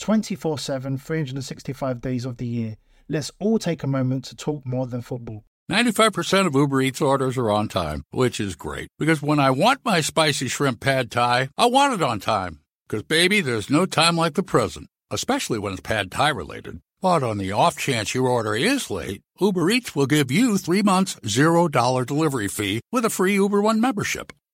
24 7, 365 days of the year. Let's all take a moment to talk more than football. 95% of Uber Eats orders are on time, which is great. Because when I want my spicy shrimp pad thai, I want it on time. Because, baby, there's no time like the present, especially when it's pad thai related. But on the off chance your order is late, Uber Eats will give you three months, $0 delivery fee with a free Uber One membership.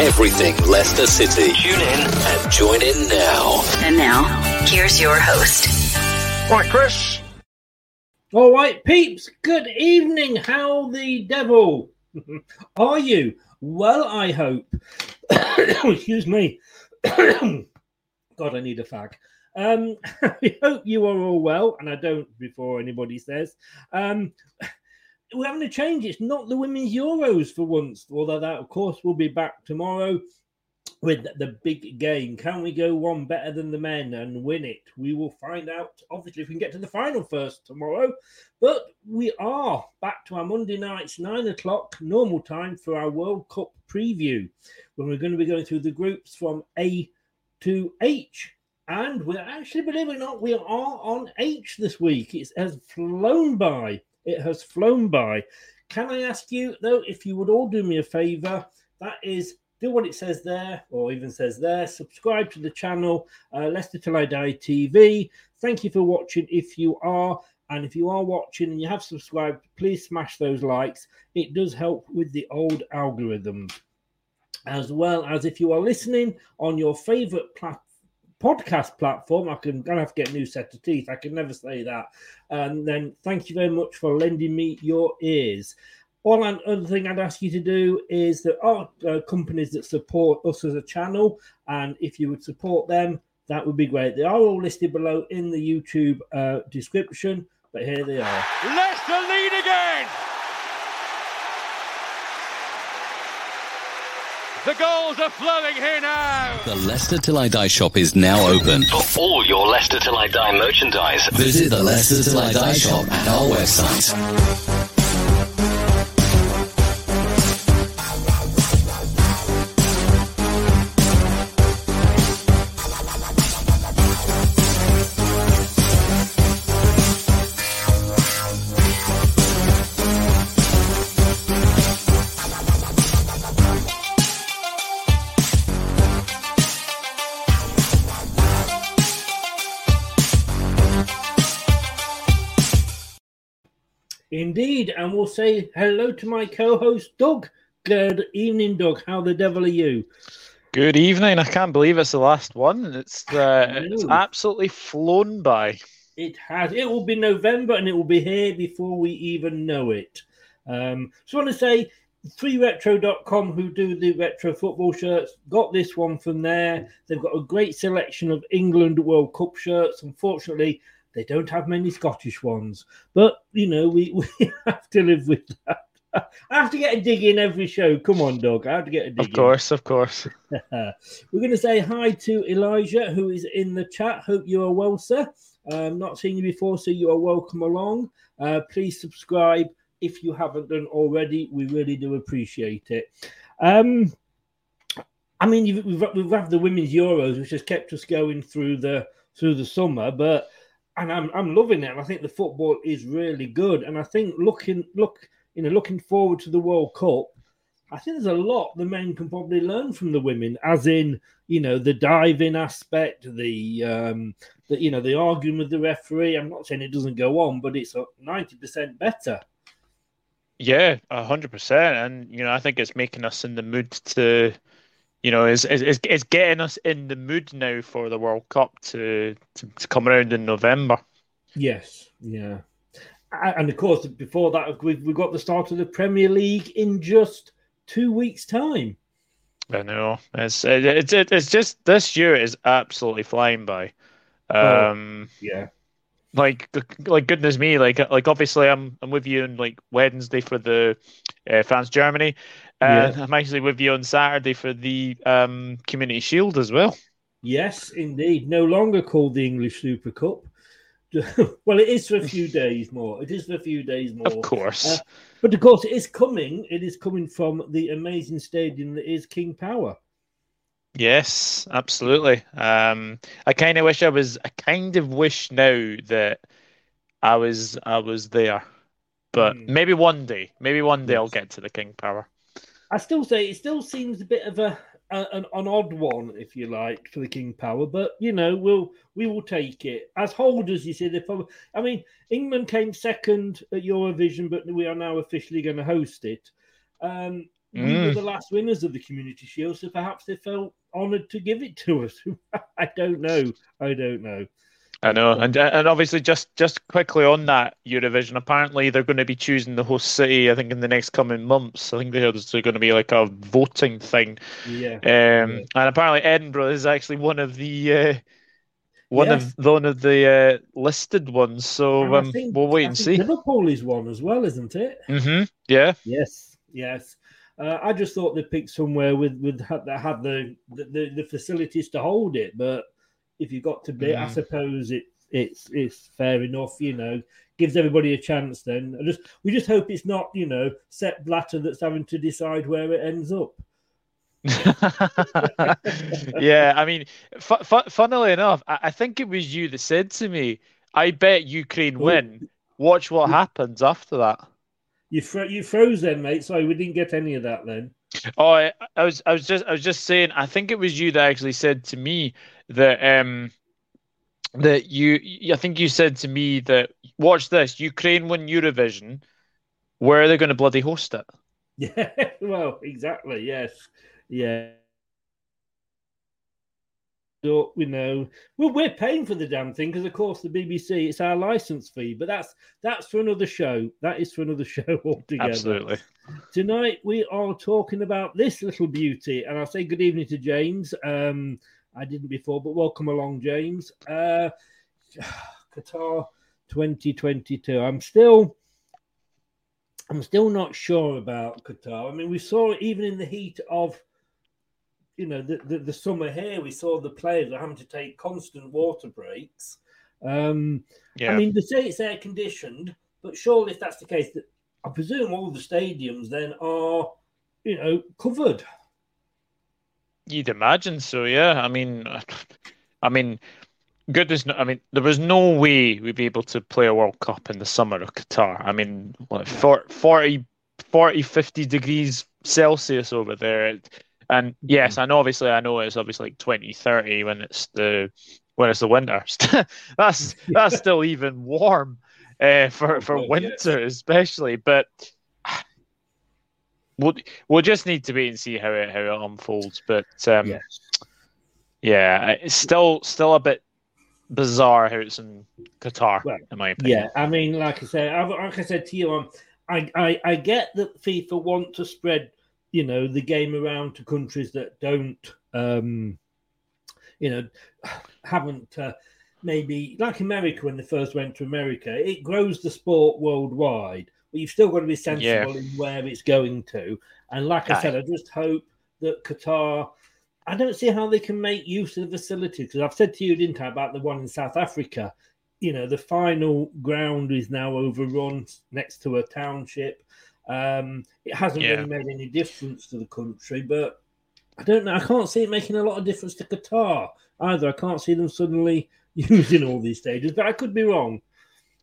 Everything Leicester City. Tune in and join in now. And now, here's your host. Right, Chris. All right, peeps. Good evening. How the devil are you? Well, I hope. Excuse me. God, I need a fag. Um, I hope you are all well, and I don't before anybody says. Um, we're having a change. It's not the women's Euros for once, although that, of course, will be back tomorrow with the big game. Can we go one better than the men and win it? We will find out, obviously, if we can get to the final first tomorrow. But we are back to our Monday nights, nine o'clock, normal time for our World Cup preview, when we're going to be going through the groups from A to H. And we're actually, believe it or not, we are on H this week. It has flown by. It has flown by. Can I ask you, though, if you would all do me a favor? That is, do what it says there, or even says there. Subscribe to the channel, uh, Leicester Till I Die TV. Thank you for watching if you are. And if you are watching and you have subscribed, please smash those likes. It does help with the old algorithms. As well as if you are listening on your favorite platform podcast platform. I can gonna have to get a new set of teeth. I can never say that. And then thank you very much for lending me your ears. All an- other thing I'd ask you to do is there are uh, companies that support us as a channel, and if you would support them, that would be great. They are all listed below in the YouTube uh, description, but here they are. Leicester lead again. The goals are flowing here now. The Leicester Till I Die shop is now open. For all your Leicester Till I Die merchandise, Visit the Leicester Till I Die shop at our website. Indeed, and we'll say hello to my co-host Doug. Good evening, Doug. How the devil are you? Good evening. I can't believe it's the last one. It's uh, it's absolutely flown by. It has. It will be November, and it will be here before we even know it. Um, just want to say, freeretro.com, who do the retro football shirts, got this one from there. They've got a great selection of England World Cup shirts. Unfortunately, they don't have many Scottish ones, but you know we, we have to live with that. I have to get a dig in every show. Come on, Doug. I have to get a dig in. Of in. course, of course. We're going to say hi to Elijah, who is in the chat. Hope you are well, sir. Um, not seen you before, so you are welcome along. Uh, please subscribe if you haven't done already. We really do appreciate it. Um, I mean, you've, we've, we've had the women's Euros, which has kept us going through the through the summer, but and I'm I'm loving it. And I think the football is really good. And I think looking look you know looking forward to the World Cup, I think there's a lot the men can probably learn from the women, as in you know the diving aspect, the um, the you know the arguing with the referee. I'm not saying it doesn't go on, but it's ninety percent better. Yeah, hundred percent. And you know, I think it's making us in the mood to, you know, it's it's, it's getting us in the mood now for the World Cup to to, to come around in November. Yes, yeah, and of course before that we've we've got the start of the Premier League in just two weeks' time. I know it's it's it, it's just this year is absolutely flying by. Oh. Um, Yeah. like like goodness me, like like obviously I'm I'm with you on like Wednesday for the uh, France Germany, and Yeah. I'm actually with you on Saturday for the um Community Shield as well. Yes, indeed. No longer called the English Super Cup. well, it is for a few days more. It is for a few days more. Of course. Uh, but of course, it is coming. It is coming from the amazing stadium that is King Power. Yes, absolutely. Um, I kind of wish I was. I kind of wish now that I was. I was there, but Hmm. maybe one day. Maybe one day I'll get to the King Power. I still say it still seems a bit of a, a an, an odd one, if you like, for the King Power. But you know, we'll we will take it as holders. You see, they probably. I mean, England came second at Eurovision, but we are now officially going to host it. Um, we were Mm. the last winners of the Community Shield, so perhaps they felt honoured to give it to us. I don't know. I don't know. I know, and and obviously just just quickly on that Eurovision, apparently they're going to be choosing the host city. I think in the next coming months. I think there's going to be like a voting thing. Yeah. Um, and apparently Edinburgh is actually one of the uh, one of one of the uh, listed ones. So um, think- we'll wait I and see. Liverpool is one as well, isn't it? hmm Yeah. Yes, yes. Uh, I just thought they picked somewhere with with that had the, the the facilities to hold it, but if you got to be, I Mm. suppose it it's it's fair enough. You know, gives everybody a chance. Then I just we just hope it's not you know Sepp Blatter that's having to decide where it ends up. yeah, I mean, fu- fu- funnily enough, I-, I think it was you that said to me, "I bet Ukraine win. Watch what happens after that." You fro- you froze then, mate. Sorry, we didn't get any of that then. Oh, I, I was, I was just, I was just saying. I think it was you that actually said to me that, um, that you, I think you said to me that, watch this, Ukraine win Eurovision. Where are they going to bloody host it? Yeah, well, exactly. Yes, yeah. So, you know, well, we're paying for the damn thing because, of course, the BBC it's our license fee. But that's that's for another show. That is for another show altogether. Absolutely. Tonight we are talking about this little beauty, and I'll say good evening to James. Um, I didn't before, but welcome along, James. Uh, Qatar 2022. I'm still. I'm still not sure about Qatar. I mean, we saw it even in the heat of you know the, the, the summer here, we saw the players are having to take constant water breaks. Um, Yeah. I mean, they say it's air conditioned, but surely if that's the case, that I presume all the stadiums then are, you know, covered. You'd imagine so, yeah. I mean, I mean, goodness, no- I mean, there was no way we'd be able to play a World Cup in the summer of Qatar. I mean, what, 40, 40, 50 degrees Celsius over there. And yes, I know, obviously, I know it's obviously like 20, 30 when it's the when it's the winter. that's that's still even warm uh, for for winter, especially. But we'll we'll just need to wait and see how it how it unfolds. But um, Yes. yeah, it's still still a bit bizarre how it's in Qatar, Well, in my opinion. Yeah, I mean, like I said, I've, like I said to you, um, I, I I get that FIFA want to spread, you know, the game around to countries that don't, um, you know, haven't uh, maybe like America when they first went to America. It grows the sport worldwide, but you've still got to be sensible in where it's going to. And like I said, I just hope that Qatar. I don't see how they can make use of the facility because I've said to you, didn't I, about the one in South Africa? You know, the final ground is now overrun next to a township. Um, it hasn't Yeah. really made any difference to the country, but I don't know. I can't see it making a lot of difference to Qatar either. I can't see them suddenly using all these stages, but I could be wrong.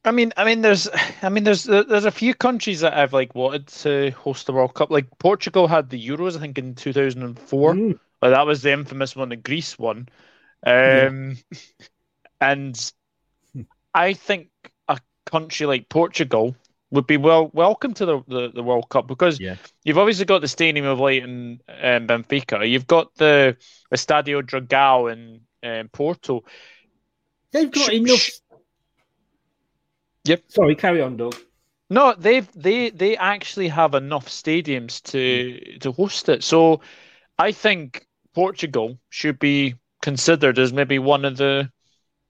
I mean, I mean, there's, I mean, there's, there's a few countries that have like wanted to host the World Cup. Like Portugal had the Euros, I think, in 2004. Mm. Well, that was the infamous one the Greece one. Um, and I think a country like Portugal would be well welcome to the, the, the World Cup because Yeah. you've obviously got the Stadium of Light in um, Benfica. You've got the Estadio Dragao in um, Porto. They've got Sh- enough. sh- Yep. Sorry, carry on, Doug. No, they've they they actually have enough stadiums to to host it. So I think Portugal should be considered as maybe one of the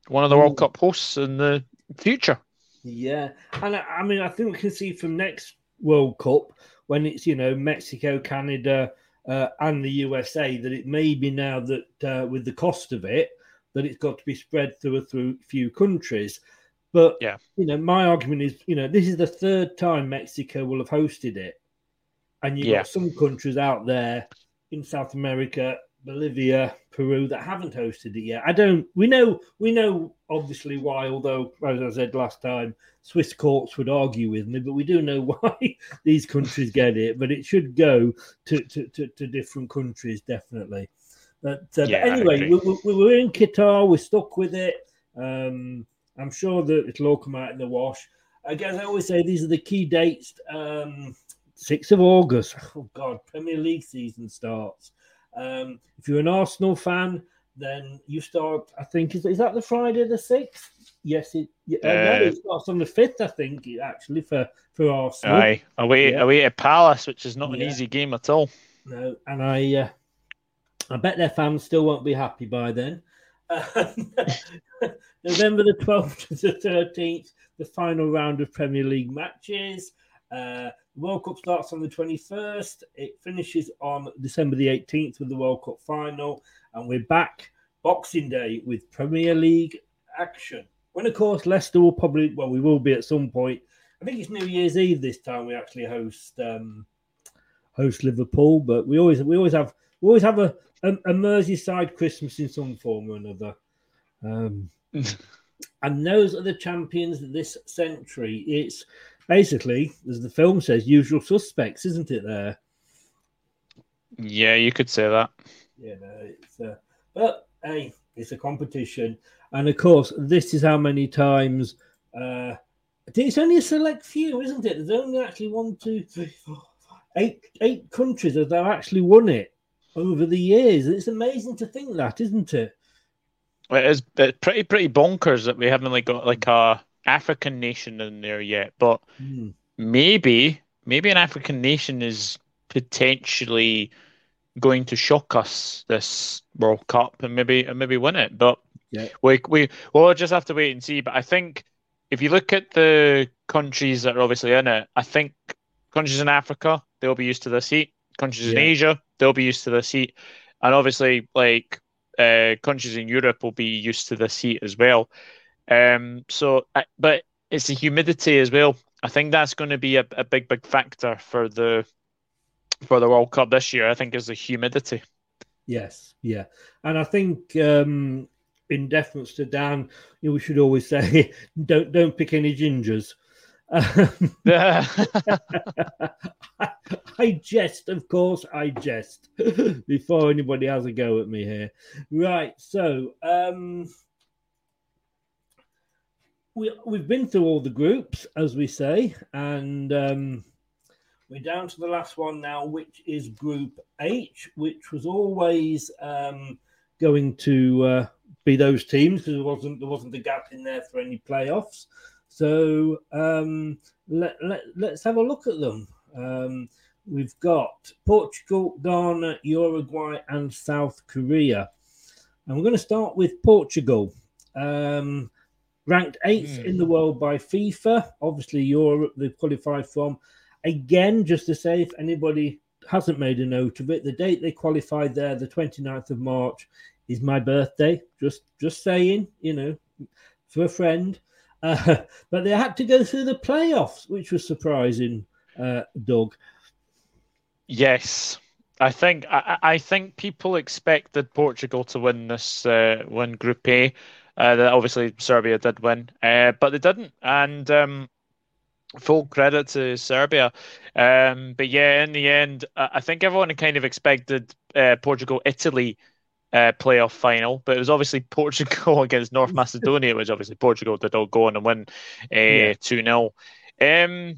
one of the World Cup hosts in the future. Yeah, and I, I mean, I think we can see from next World Cup when it's you know Mexico, Canada, uh, and the USA that it may be now that uh, with the cost of it that it's got to be spread through a through few countries. But Yeah. you know, my argument is, you know, this is the third time Mexico will have hosted it, and you've Yeah. got some countries out there in South America, Bolivia, Peru that haven't hosted it yet. I don't. We know. We know obviously why. Although, as I said last time, Swiss courts would argue with me, but we do know why these countries get it. But it should go to to, to, to different countries definitely. But, uh, Yeah, but anyway, we, we, we were in Qatar. We're stuck with it. Um, I'm sure that it'll all come out in the wash. Again, I always say these are the key dates. Um, 6th of August. Oh, God, Premier League season starts. Um, if you're an Arsenal fan, then you start, I think, is, is that the Friday the 6th? Yes, it, yeah, uh, no, Uh, it starts on the 5th, I think, actually, for, for Arsenal. Aye, away Yeah. away at Palace, which is not an Yeah. easy game at all. No, and I, uh, I bet their fans still won't be happy by then. Um, November the 12th to the 13th, the final round of Premier League matches. Uh, the World Cup starts on the 21st. It finishes on December the 18th with the World Cup final. And we're back Boxing Day with Premier League action. When, of course, Leicester will probably, well, we will be at some point. I think it's New Year's Eve this time we actually host um, host Liverpool, but we always we always have we always have a, a, a Merseyside Christmas in some form or another. Um, and those are the champions this century. It's basically, as the film says, usual suspects, isn't it? There, Yeah, you could say that. Yeah, know, it's uh, but hey, it's a competition, and of course, this is how many times. Uh, it's only a select few, isn't it? There's only actually one, two, three, four, five, eight, eight countries that have actually won it over the years. It's amazing to think that, isn't it? It is it's pretty pretty bonkers that we haven't like got like a African nation in there yet, but Hmm. maybe maybe an African nation is potentially going to shock us this World Cup and maybe and maybe win it. But Yeah. we we we'll just have to wait and see. But I think if you look at the countries that are obviously in it, I think countries in Africa they'll be used to this heat. Countries in Asia they'll be used to this heat. and obviously, like uh, countries in Europe will be used to this heat as well. Um, so, but it's the humidity as well. I think that's going to be a, a big, big factor for the for the World Cup this year. I think is the humidity. Yes, yeah, and I think um, in deference to Dan, you know, we should always say, don't don't pick any gingers. Um, I, I jest, of course, I jest before anybody has a go at me here. Right, so um, we we've been through all the groups, as we say, and um, we're down to the last one now, which is Group H, which was always um, going to uh, be those teams because there wasn't there wasn't a gap in there for any playoffs. So um, let, let let's have a look at them. Um, we've got Portugal, Ghana, Uruguay, and South Korea. And we're going to start with Portugal. Um, ranked eighth Hmm. in the world by FIFA. Obviously, Europe they qualified from. Again, just to say, if anybody hasn't made a note of it, the date they qualified there, the 29th of March, is my birthday. Just just saying, you know, for a friend. Uh, but they had to go through the playoffs, which was surprising, uh, Doug. Yes, I think I, I I think people expected Portugal to win this uh, win Group A. Uh, that obviously Serbia did win, uh, but they didn't, and um, full credit to Serbia. Um, but yeah, in the end, I think everyone kind of expected uh, Portugal Italy uh, playoff final, but it was obviously Portugal against North Macedonia, which obviously Portugal did all go on and win Yeah. uh, two 0 Um,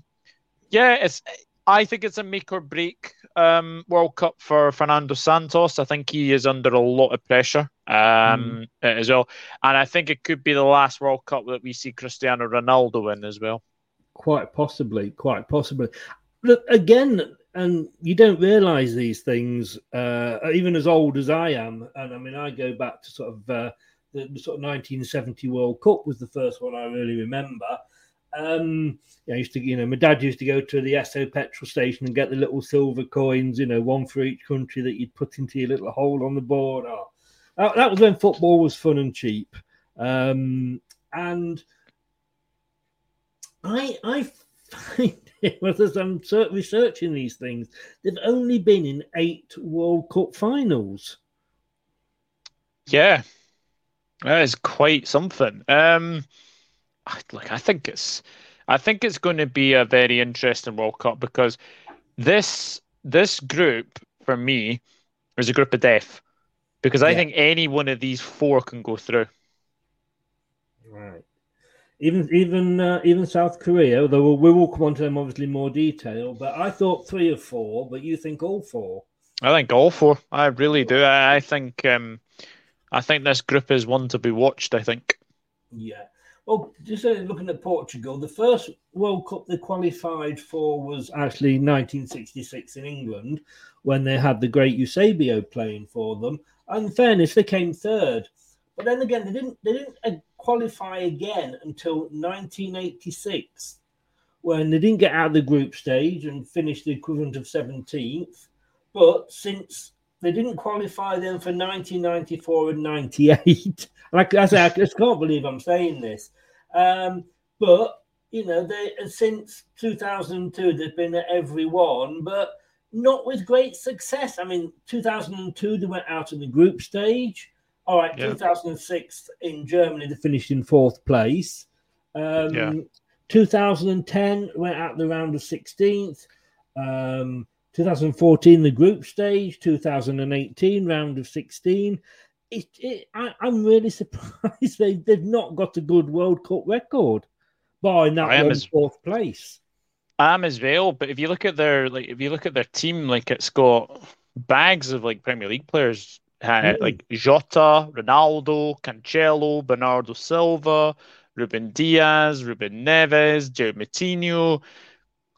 yeah, it's. I think it's a make or break um, World Cup for Fernando Santos. I think he is under a lot of pressure um, as well, and I think it could be the last World Cup that we see Cristiano Ronaldo in as well. Quite possibly, quite possibly. Look again, and you don't realise these things, uh, even as old as I am. And I mean, I go back to sort of uh, the, the sort of 1970 World Cup was the first one I really remember. Um, yeah, I used to, you know, my dad used to go to the Esso petrol station and get the little silver coins, you know, one for each country that you'd put into your little hole on the board. Oh, that, was when football was fun and cheap. Um, and I I find it, as I'm researching these things, they've only been in eight World Cup finals. Yeah, that is quite something. Um, I- I think it's, I think it's going to be a very interesting World Cup because this this group for me is a group of death because I Yeah. think any one of these four can go through. Right. Even even uh, even South Korea, although we'll, come on to them obviously more detail. But I thought three or four, but you think all four. I think all four. I really do. I, I think um, I think this group is one to be watched. I think. Yeah. Well, just uh, looking at Portugal, the first World Cup they qualified for was actually 1966 in England when they had the great Eusebio playing for them. And in fairness, they came third. But then again, they didn't they didn't uh, qualify again until 1986 when they didn't get out of the group stage and finished the equivalent of 17th. But since they didn't qualify then for 1994 and 98. Like I say, I just can't believe I'm saying this. Um, but you know, they since 2002 they've been at every one, but not with great success. I mean, 2002 they went out in the group stage. All right, Yeah. 2006 in Germany they finished in fourth place. Um, Yeah. 2010 went out the round of 16th. Um, 2014 the group stage. 2018 round of 16 it, it, I, I'm really surprised they, they've not got a good World Cup record by that one as- fourth place. Am as well, but if you look at their like if you look at their team, like it's got bags of like Premier League players, Mm. like Jota, Ronaldo, Cancelo, Bernardo Silva, Ruben Dias, Ruben Neves, Joe Moutinho.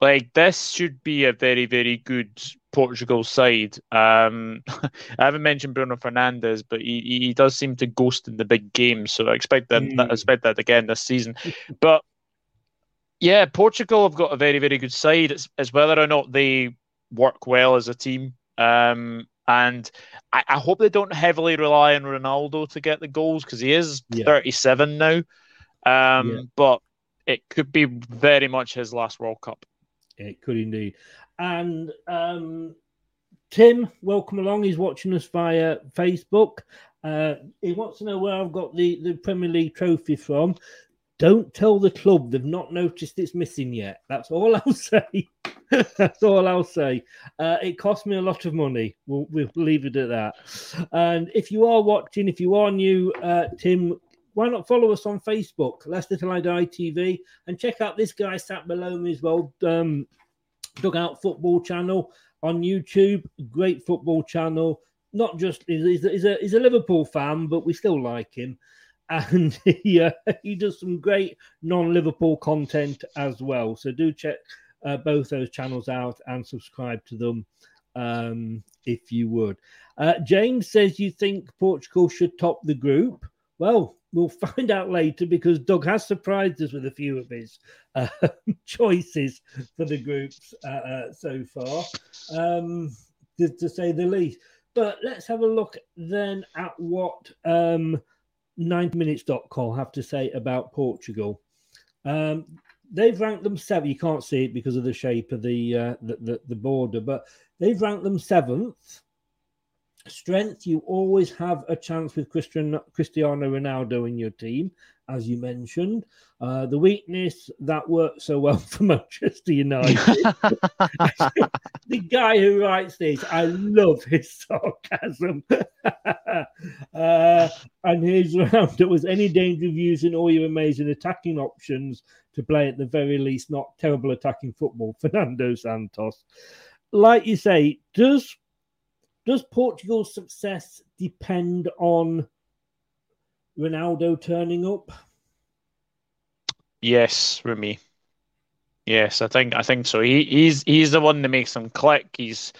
Like this should be a very very good Portugal side. Um, I haven't mentioned Bruno Fernandes, but he, he does seem to ghost in the big games, so I expect that I Mm. expect that again this season. But yeah, Portugal have got a very, very good side. It's, it's whether or not they work well as a team. Um, And I, I hope they don't heavily rely on Ronaldo to get the goals because he is Yeah. 37 now. Um, Yeah. But it could be very much his last World Cup. It could indeed. And um, Tim, welcome along. He's watching us via Facebook. Uh, he wants to know where I've got the, the Premier League trophy from. Don't tell the club they've not noticed it's missing yet. That's all I'll say. That's all I'll say. Uh, it cost me a lot of money. We'll, we'll leave it at that. And if you are watching, if you are new, uh, Tim, why not follow us on Facebook, Leicester Till I Die TV, and check out this guy sat below me as well, um, Dugout Football Channel on YouTube. Great football channel. Not just he's a, he's a, he's a Liverpool fan, but we still like him, and he uh, he does some great non-Liverpool content as well. So do check uh, both those channels out and subscribe to them um, if you would. Uh, James says you think Portugal should top the group. Well, we'll find out later because Doug has surprised us with a few of his uh, choices for the groups uh, uh, so far, um, to, to say the least. But let's have a look then at what um, 90minutes.com have to say about Portugal. Um, they've ranked them seven. You can't see it because of the shape of the, uh, the, the the border, but they've ranked them seventh. Strength, you always have a chance with Christian, Cristiano Ronaldo in your team, as you mentioned. Uh, the weakness that worked so well for Manchester United. the guy who writes this, I love his sarcasm. uh, and his round, There was any danger of using all your amazing attacking options to play at the very least not terrible attacking football? Fernando Santos. Like you say, does does Portugal's success depend on Ronaldo turning up? Yes, Remy. Yes, I think I think so. He he's he's the one that makes them click. He's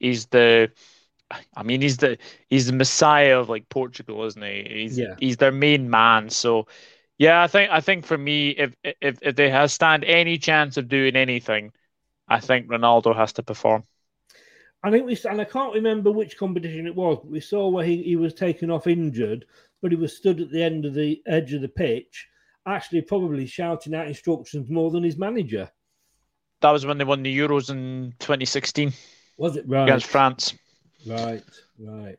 he's the I mean he's the he's the messiah of like Portugal, isn't he? He's Yeah. he's their main man. So yeah, I think I think for me, if if if they have stand any chance of doing anything, I think Ronaldo has to perform. I think we and I can't remember which competition it was. But we saw where he, he was taken off injured, but he was stood at the end of the edge of the pitch, actually probably shouting out instructions more than his manager. That was when they won the Euros in 2016 Was it right? against France. Right, right.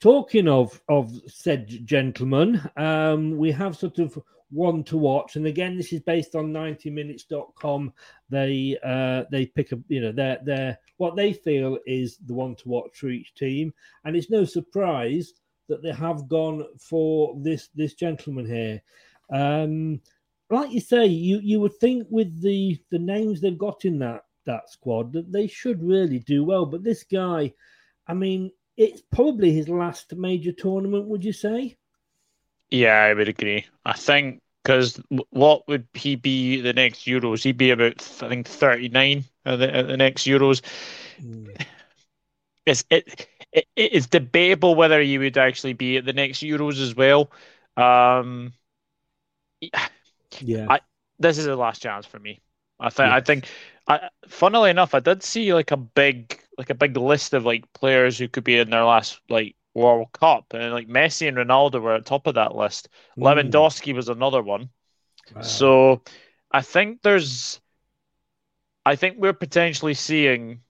Talking of of said gentleman, um, we have sort of one to watch, and again, this is based on 90minutes.com. They uh, they pick up, you know, their what they feel is the one to watch for each team, and it's no surprise that they have gone for this this gentleman here. Um, like you say, you you would think with the the names they've got in that that squad that they should really do well, but this guy, I mean, it's probably his last major tournament. Would you say? Yeah, I would agree. I think because what would he be the next Euros? He'd be about I think 39 at the, at the next Euros. It's it, it it's debatable whether he would actually be at the next Euros as well. Um, Yeah. I this is the last chance for me. I think I think I funnily enough, I did see like a big like a big list of like players who could be in their last like World Cup, and like Messi and Ronaldo were at top of that list. Mm. Lewandowski was another one. Wow. So I think there's I think we're potentially seeing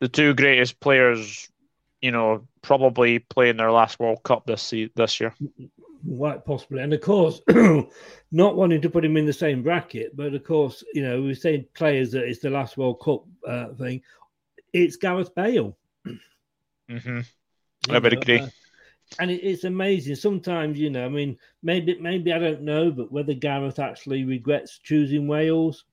the two greatest players, you know, probably playing their last World Cup this se- this year. Quite possibly, and of course, not wanting to put him in the same bracket, but of course, you know, we we're saying players that it's the last World Cup uh, thing. It's Gareth Bale. hmm you I would know, agree. uh, and it, it's amazing. Sometimes, you know, I mean, maybe maybe I don't know, but whether Gareth actually regrets choosing Wales,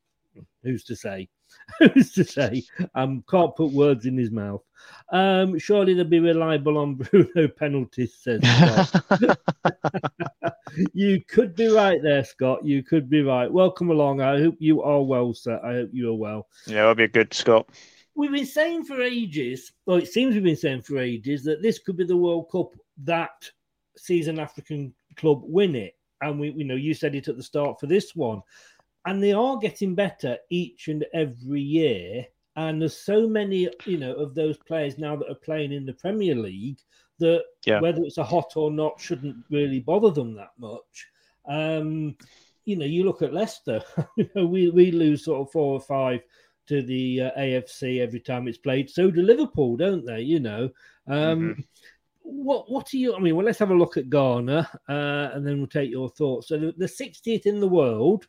who's to say? who's to say? Um, can't put words in his mouth. Um, surely they'll be reliable on Bruno penalties, says Scott. you could be right there, Scott. You could be right. Welcome along. I hope you are well, sir. I hope you are well. Yeah, that'll be a good Scott. We've been saying for ages, well, it seems we've been saying for ages, that this could be the World Cup that sees an African club win it. And we, you know, you said it at the start for this one. And they are getting better each and every year. And there's so many, you know, of those players now that are playing in the Premier League that Yeah. whether it's a hot or not shouldn't really bother them that much. Um, you know, you look at Leicester, you know, we, we lose sort of four or five to the uh, AFC every time it's played. So do Liverpool, don't they? You know, um, what what do you? I mean, well, let's have a look at Ghana, uh, and then we'll take your thoughts. So the, the 60th in the world,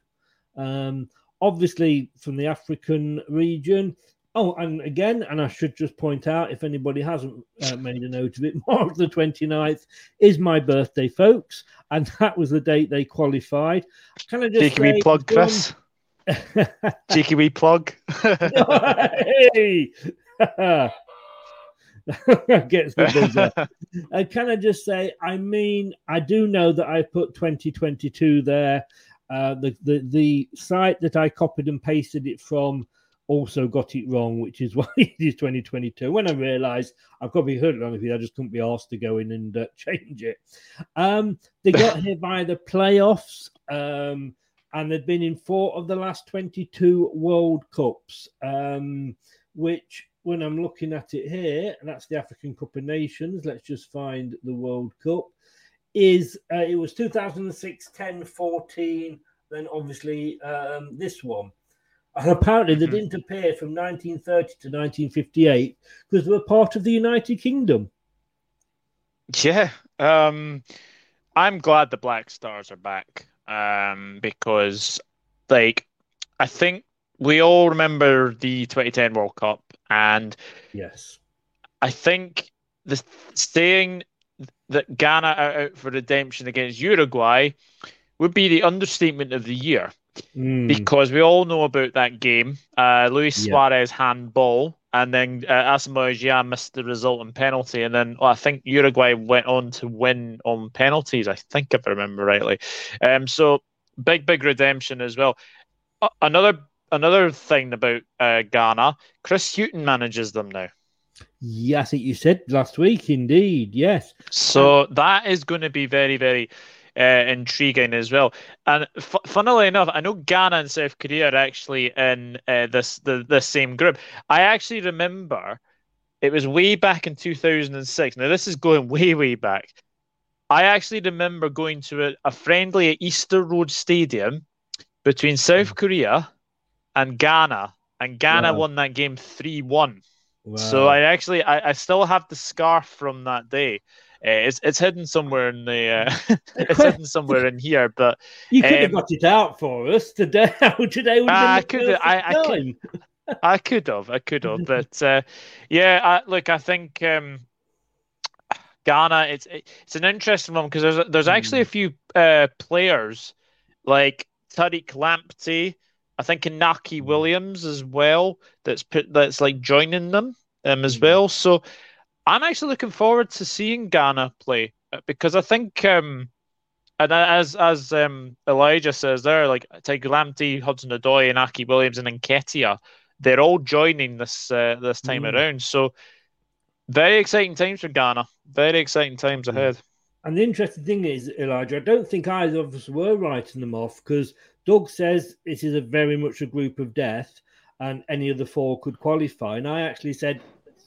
um, obviously from the African region. Oh, and again, and I should just point out, if anybody hasn't uh, made a note of it, March the 29th is my birthday, folks, and that was the date they qualified. Can I just wee say, plug, Chris. Cheeky wee plug. hey! Gets the buzzer. uh, can I just say, I mean, I do know that I put 2022 there. Uh, the, the the site that I copied and pasted it from also got it wrong, which is why it is 2022. When I realised I've be heard wrong, I just couldn't be asked to go in and uh, change it. Um, they got here via the playoffs, um, and they've been in four of the last 22 World Cups, um, which when I'm looking at it here, and that's the African Cup of Nations. Let's just find the World Cup. Is uh, it was 2006, 10, 14, then obviously um, this one. And apparently they didn't appear from 1930 to 1958 because they were part of the United Kingdom. Yeah. Um, I'm glad the Black Stars are back. Um, because like I think we all remember the 2010 World Cup, and Yes. I think the saying that Ghana are out for redemption against Uruguay would be the understatement of the year Mm. because we all know about that game. Uh, Luis Yeah. Suarez handball, and then uh, Asamoah missed the resultant penalty, and then I think Uruguay went on to win on penalties. I think if I remember rightly. Um, so big, big redemption as well. Uh, another another thing about uh, Ghana, Chris Hughton manages them now. Yeah, I think you said last week, indeed. Yes. So that is going to be very, very uh, intriguing as well. And f- funnily enough, I know Ghana and South Korea are actually in uh, this the the same group. I actually remember it was way back in 2006. Now this is going way, way back. I actually remember going to a, a friendly at Easter Road Stadium between South Korea and Ghana, and Ghana Wow. won that game three one. Wow. So I actually I, I still have the scarf from that day. Uh, it's it's hidden somewhere in the uh, it's hidden somewhere in here, but you could have um, got it out for us today. Today would I have been could the I, I could. I could have I could have, but uh, yeah, I, look, I think um, Ghana it's it's an interesting one because there's there's actually a few uh, players like Tariq Lamptey, I think Inaki Williams as well that's put that's like joining them um, as well. So I'm actually looking forward to seeing Ghana play uh, because I think um, and as as um, Elijah says there, like Tariq Lamptey, Hudson Odoi, Aki Williams, and Nketiah, they're all joining this uh, this time Mm. around. So very exciting times for Ghana. Very exciting times ahead. And the interesting thing is, Elijah, I don't think either of us were writing them off because Doug says this is a very much a group of death and any of the four could qualify. And I actually said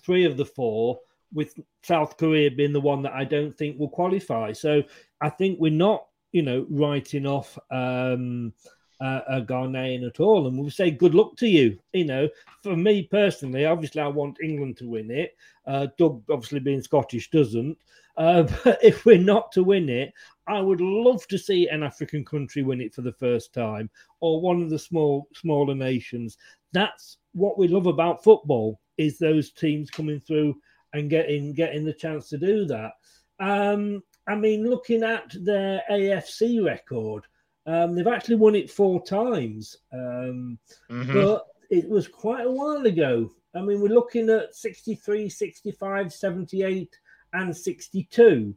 three of the four, with South Korea being the one that I don't think will qualify. So I think we're not, you know, writing off um, uh, a Ghanaian at all. And we'll say good luck to you. You know, for me personally, obviously I want England to win it. Uh, Doug, obviously being Scottish, doesn't. Uh, but if we're not to win it, I would love to see an African country win it for the first time, or one of the small smaller nations. That's what we love about football is those teams coming through and getting getting the chance to do that. Um, I mean, looking at their AFC record, um, they've actually won it four times, um, Mhm. but it was quite a while ago. I mean, we're looking at 63, 65, 78, and 62.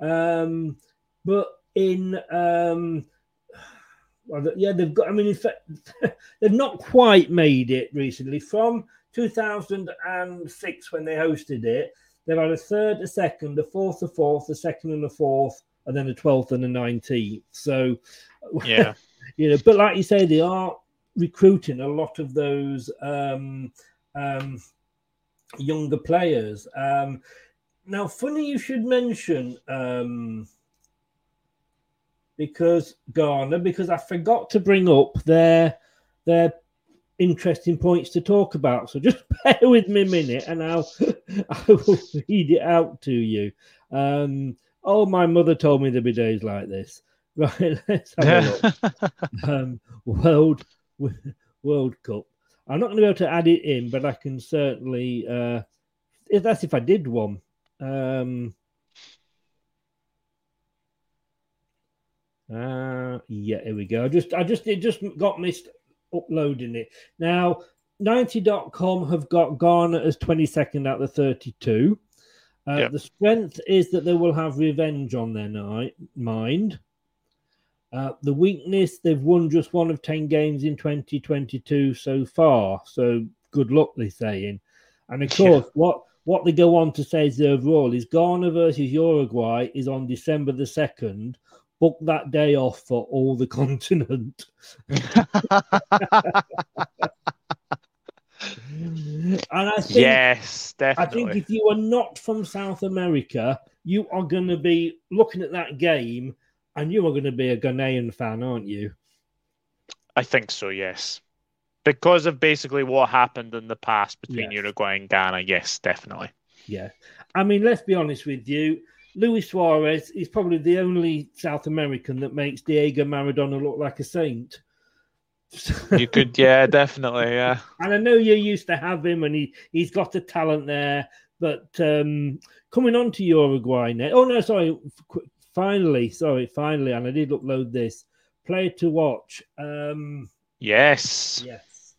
Um, but in, um, well, yeah, they've got, I mean, in fact, they've not quite made it recently. From 2006, when they hosted it, they've had a third, a second, a fourth, a fourth, a second, and a fourth, and then a 12th and a 19th. So, Yeah. you know, but like you say, they are recruiting a lot of those um, um, younger players. Um, now, funny you should mention um, because Ghana, because I forgot to bring up their their interesting points to talk about. So just bear with me a minute, and I'll I will read it out to you. Um, oh, my mother told me there'd be days like this. Right, let's have a look. um, World World Cup. I'm not going to be able to add it in, but I can certainly. Uh, if that's if I did one. Um, uh, yeah, here we go. I just, I just, it just got missed uploading it. Now, 90.com have got Ghana as 22nd out of 32. Uh, Yep. The strength is that they will have revenge on their night, mind. Uh, the weakness, they've won just one of 10 games in 2022 so far. So good luck, they're saying. And of Yeah. course, what, what they go on to say is the overall is Ghana versus Uruguay is on December the 2nd. Book that day off for all the continent. and I think yes, definitely. I think if you are not from South America, you are going to be looking at that game and you are going to be a Ghanaian fan, aren't you? I think so, yes. Because of basically what happened in the past between Yes. Uruguay and Ghana, yes, definitely. Yeah. I mean, let's be honest with you. Luis Suarez is probably the only South American that makes Diego Maradona look like a saint. You could, yeah, definitely, yeah. And I know you used to have him, and he he's got a talent there. But um, coming on to Uruguay now. Oh no, sorry. Finally, sorry, finally, and I did upload this player to watch. Um, Yes. yes,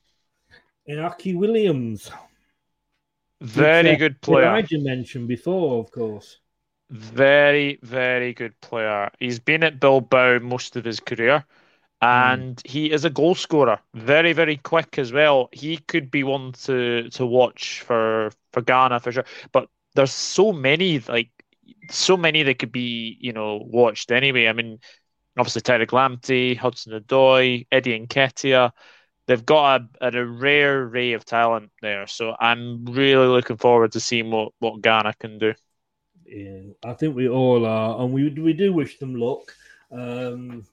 Inaki Williams, Very which, uh, good player. Elijah mentioned before, of course. Very, very good player. He's been at Bilbao most of his career, and hmm. he is a goal scorer. Very, very quick as well. He could be one to to watch for for Ghana for sure. But there's so many like so many that could be you know watched anyway. I mean, obviously Tariq Lamptey, Hudson-Odoi, Eddie Nketiah. They've got a, a rare array of talent there, so I'm really looking forward to seeing what, what Ghana can do. Yeah, I think we all are, and we we do wish them luck, um,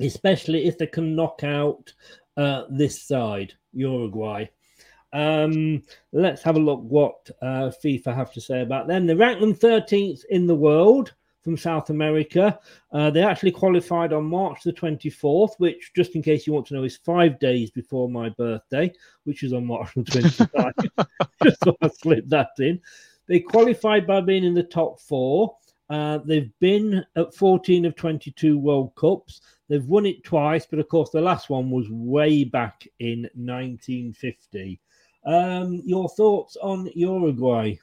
especially if they can knock out uh, this side, Uruguay. Um, let's have a look what uh, FIFA have to say about them. They rank them 13th in the world from South America. Uh, they actually qualified on March the 24th, which, just in case you want to know, is five days before my birthday, which is on March the 29th. just so I slip that in. They qualified by being in the top four. Uh, they've been at 14 of 22 World Cups. They've won it twice, but of course, the last one was way back in 1950. Um, your thoughts on Uruguay,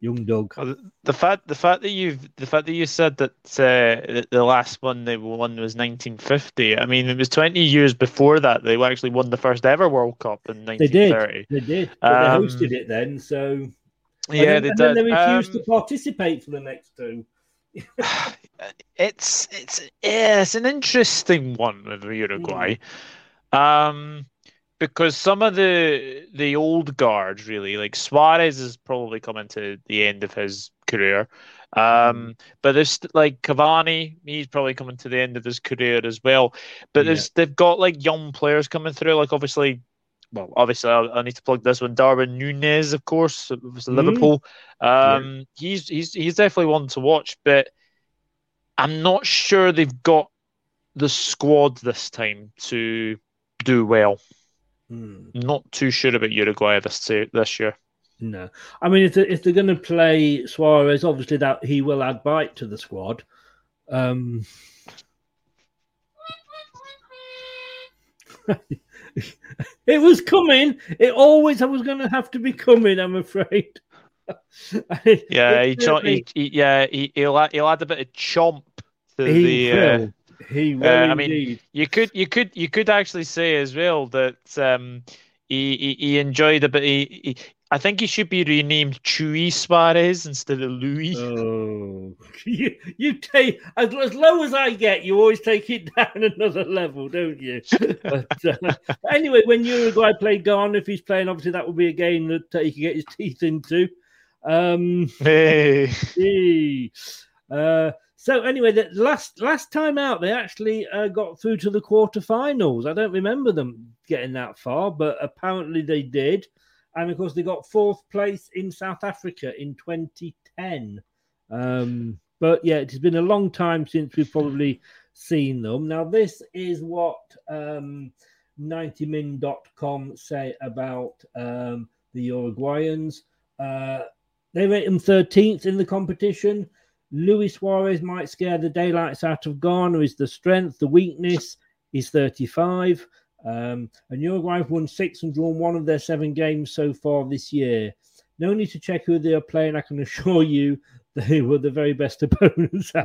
young Doug? Well, the- fact the fact that you've the fact that you said that uh, that the last one they won was 1950. I mean, it was 20 years before that they actually won the first ever World Cup in 1930. They did. 1930. They did. Um, they hosted it then, so. And Yeah, then, they and then did. they refused Um, to participate for the next two. It's it's yeah, it's an interesting one with Uruguay, um, because some of the the old guard really like Suarez is probably coming to the end of his career, um, but there's like Cavani, he's probably coming to the end of his career as well. But there's they've got like young players coming through, like obviously. Well, obviously, I, I need to plug this one. Darwin Nunez, of course, it was Mhm. Liverpool. Um, he's he's he's definitely one to watch, but I'm not sure they've got the squad this time to do well. Hmm. Not too sure about Uruguay this this year. No, I mean if they're, if they're going to play Suarez, obviously that he will add bite to the squad. Um, it was coming. It always I was going to have to be coming. I'm afraid. Yeah, he, he, he yeah he, he'll add, he'll add a bit of chomp to He the. Uh. He will uh, I mean, you could you could you could actually say as well that um, he, he he enjoyed a bit. He, he, I think he should be renamed Chewy Suarez instead of Louis. Oh, you, you take as, as low as I get, you always take it down another level, don't you? but, uh, anyway, when Uruguay play Ghana, if he's playing, obviously that would be a game that uh, he can get his teeth into. Um, hey. hey. Uh, so anyway, the last last time out, they actually uh, got through to the quarterfinals. I don't remember them getting that far, but apparently they did. And of course, they got fourth place in South Africa in 2010. Um, but yeah, it has been a long time since we've probably seen them. Now, this is what um, 90min.com say about um, the Uruguayans. Uh, they rate them 13th in the competition. Luis Suarez might scare the daylights out of Ghana. Is the strength, the weakness? Is 35. Um, and Uruguay have won six and drawn one of their seven games so far this year. No need to check who they are playing. I can assure you they were the very best opponents. oh,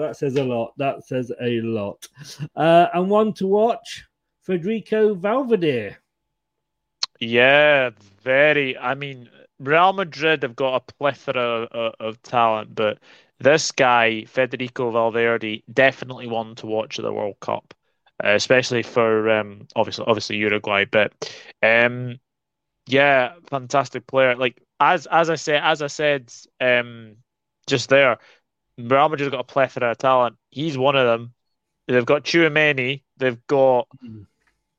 that says a lot. That says a lot. Uh, and one to watch Federico Valverde. Yeah, very. I mean, Real Madrid have got a plethora of, of talent, but this guy, Federico Valverde, definitely one to watch at the World Cup, uh, especially for um, obviously obviously Uruguay. But um, yeah, fantastic player. Like as as I said, as I said um, just there, Real Madrid's got a plethora of talent. He's one of them. They've got Chouameni. They've got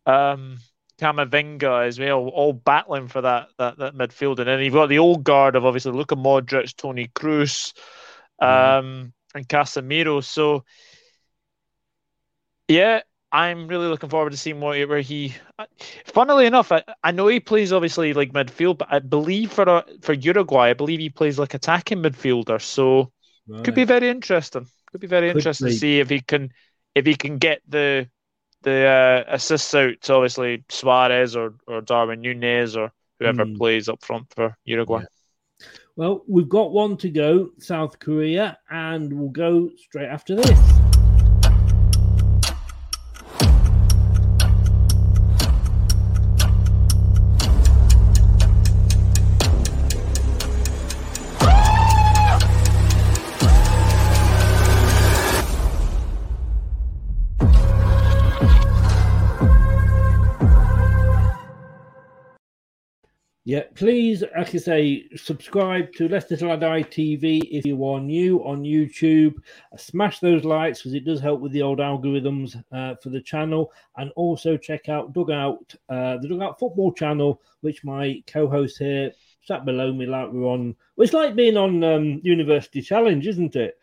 um, Camavinga as well, all battling for that, that that midfield. And then you've got the old guard of obviously Luka Modric, Toni Kroos, um, and Casemiro. So, yeah, I'm really looking forward to seeing what where he. Funnily enough, I, I know he plays obviously like midfield, but I believe for a, for Uruguay, I believe he plays like attacking midfielder. So, Right. could be very interesting. Could be very Could interesting be. to see if he can if he can get the the uh, assists out to obviously Suarez or, or Darwin Nunez or whoever Hmm. plays up front for Uruguay. Well, we've got one to go, South Korea, and we'll go straight after this. Yeah, please, like I say, subscribe to Leicester Till I Die TV if you are new on YouTube. Smash those likes because it does help with the old algorithms uh, for the channel. And also check out Dugout, uh, the Dugout Football channel, which my co host here sat below me like we're on. Well, it's like being on um, University Challenge, isn't it?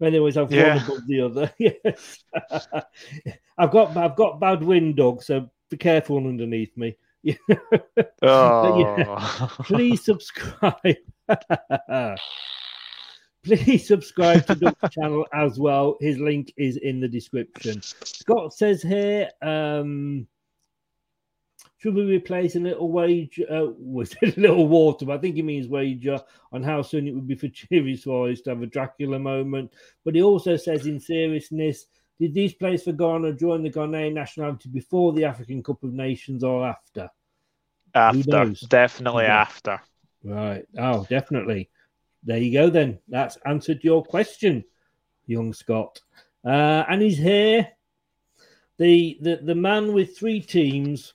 Anyways, I've Yeah. one above the other. yes. I've got I've got bad wind, dog, so be careful underneath me. Yeah, Oh. please subscribe. please subscribe to the channel as well. His link is in the description. Scott says here, um, should we replace a little wage? Uh, it a little water? But I think he means wager on how soon it would be for Chiri Suarez to have a Dracula moment. But he also says, in seriousness, did these players for Ghana join the Ghanaian nationality before the African Cup of Nations or after? after, definitely Yeah. after. Right. Oh, definitely. There you go. Then that's answered your question, young Scott. Uh, and he's here. The, the the man with three teams: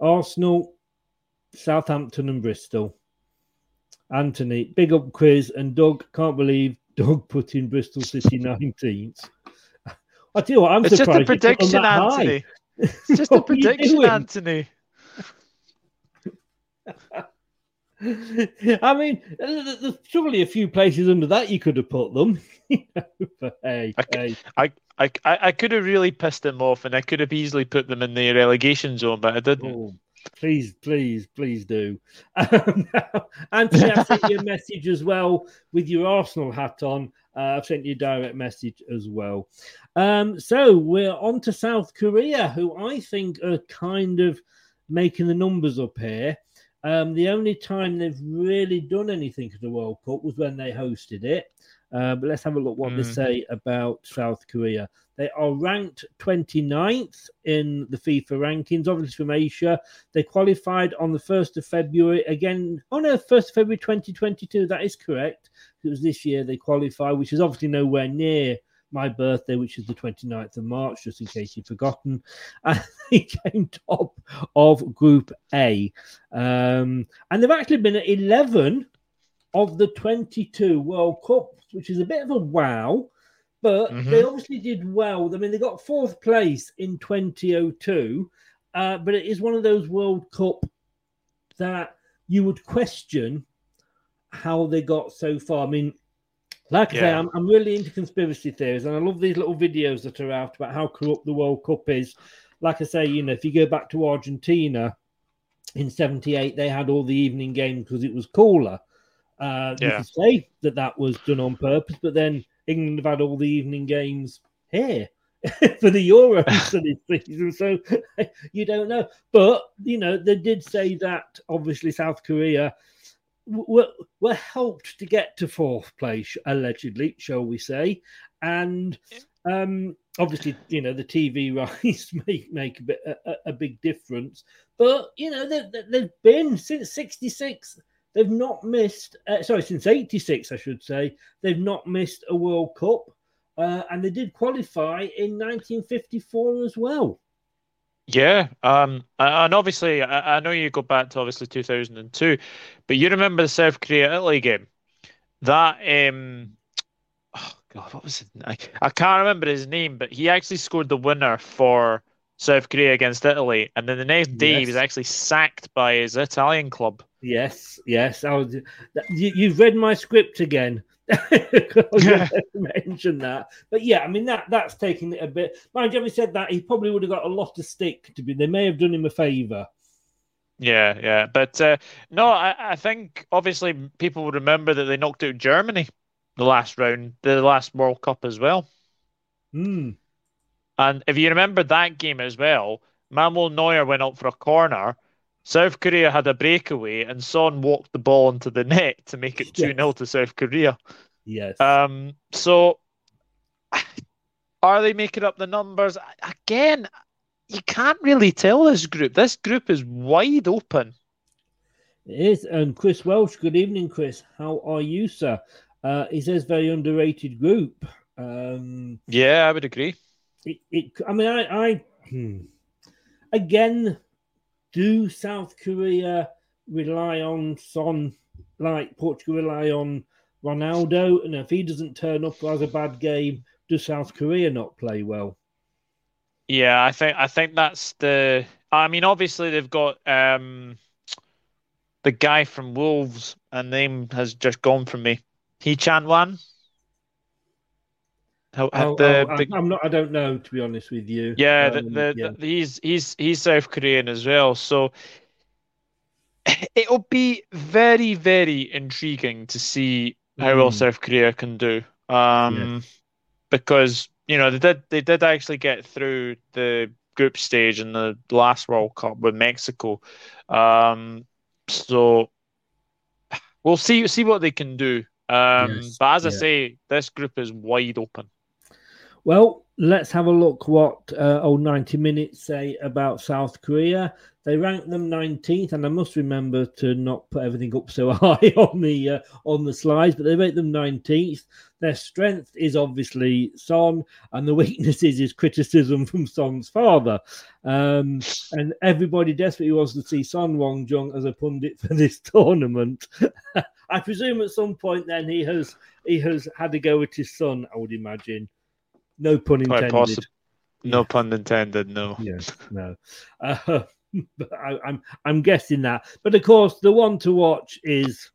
Arsenal, Southampton, and Bristol. Anthony, big up quiz, and Doug can't believe Doug put in Bristol City 19th. I tell you what, I'm It's just a surprised. you put prediction, that high. Anthony. It's just a What are you prediction. Anthony. I mean, there's surely a few places under that you could have put them. You know, but hey, hey. I, I, I I could have really pissed them off, and I could have easily put them in the relegation zone, but I didn't. Oh, please, please, please do. Um, Anthony, I sent you a message as well with your Arsenal hat on. Uh, I've sent you a direct message as well. Um, so we're on to South Korea, who I think are kind of making the numbers up here. Um, the only time they've really done anything at the World Cup was when they hosted it. Uh, but let's have a look what they Mm. say about South Korea. They are ranked 29th in the FIFA rankings, obviously from Asia. They qualified on the 1st of February. Again, oh no, 1st of February 2022. That is correct. It was this year they qualified, which is obviously nowhere near my birthday, which is the 29th of March, just in case you've forgotten. And they came top of Group A. Um, and they've actually been at 11 of the 22 World Cups, which is a bit of a wow. But Mhm. they obviously did well. I mean, they got fourth place in 2002, uh, but it is one of those World Cup that you would question how they got so far. I mean, like I say, I'm, I'm really into conspiracy theories, and I love these little videos that are out about how corrupt the World Cup is. Like I say, you know, if you go back to Argentina in '78, they had all the evening games because it was cooler. Uh, You could say that that was done on purpose, but then England have had all the evening games here for the Euros for this season, so you don't know. But you know, they did say that obviously South Korea were were helped to get to fourth place, allegedly, shall we say, and um, obviously, you know, the TV rights make make a bit a, a- big difference. But you know, they, they've been since '66. They've not missed. Uh, sorry, since '86, I should say. They've not missed a World Cup, uh, and they did qualify in 1954 as well. Yeah, um, and obviously, I, know you go back to obviously 2002, but you remember the South Korea Italy game? That, um, oh God, what was it? I, I can't remember his name, but he actually scored the winner for South Korea against Italy, and then the next day he was actually sacked by his Italian club. Yes, yes. I was. You, you've read my script again. I was gonna mention that, but yeah, I mean that that's taking it a bit. Mind you, having said that, he probably would have got a lot of stick to be. They may have done him a favour. Yeah, yeah, but uh, no, I, I think obviously people would remember that they knocked out Germany the last round, the last World Cup as well. Hmm. And if you remember that game as well, Manuel Neuer went up for a corner. South Korea had a breakaway, and Son walked the ball into the net to make it 2 0 to South Korea. Yes. Um, so are they making up the numbers? Again, you can't really tell this group. This group is wide open. It is. And Chris Welsh, good evening, Chris. How are you, sir? Uh, he says very underrated group. Um, Yeah, I would agree. It, it I mean, I, I hmm. again, do South Korea rely on Son like Portugal rely on Ronaldo? And if he doesn't turn up has a bad game, does South Korea not play well? Yeah, I think I think that's the. I mean, obviously they've got um the guy from Wolves, and name has just gone from me. Hee Chan Hwang. How, Oh, the, oh, the- I'm, not. I don't know to be honest with you. yeah, Um, the, yeah. the- he's he's he's South Korean as well. So it'll be very very intriguing to see how well Mm. South Korea can do. Um, because you know they did they did actually get through the group stage in the last World Cup with Mexico. Um, so we'll see see what they can do. Um, Yes, but as I say, this group is wide open. Well, let's have a look what uh, old 90 minutes say about South Korea. They rank them 19th, and I must remember to not put everything up so high on the uh, on the slides, but they rate them 19th. Their strength is obviously Son, and the weakness is criticism from Son's father. Um, and everybody desperately wants to see Son Woong-jung as a pundit for this tournament. I presume at some point then he has he has had a go at his son. I would imagine. No pun Quite intended. possible. No pun intended. No. Yes, no. Uh, but I, I'm I'm guessing that. But of course, the one to watch is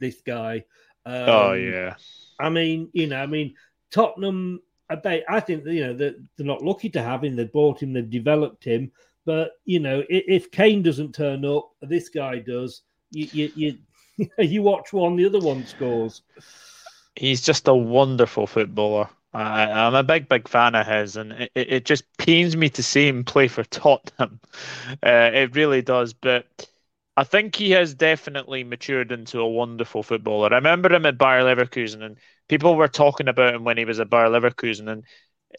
this guy. Um, oh yeah. I mean, you know, I mean, Tottenham. I bet I think you know that they're not lucky to have him. They bought him. They've developed him. But you know, if Kane doesn't turn up, this guy does. You you you, you watch one, the other one scores. He's just a wonderful footballer. I, I'm a big, big fan of his, and it, it just pains me to see him play for Tottenham. Uh, it really does, but I think he has definitely matured into a wonderful footballer. I remember him at Bayer Leverkusen, and people were talking about him when he was at Bayer Leverkusen, and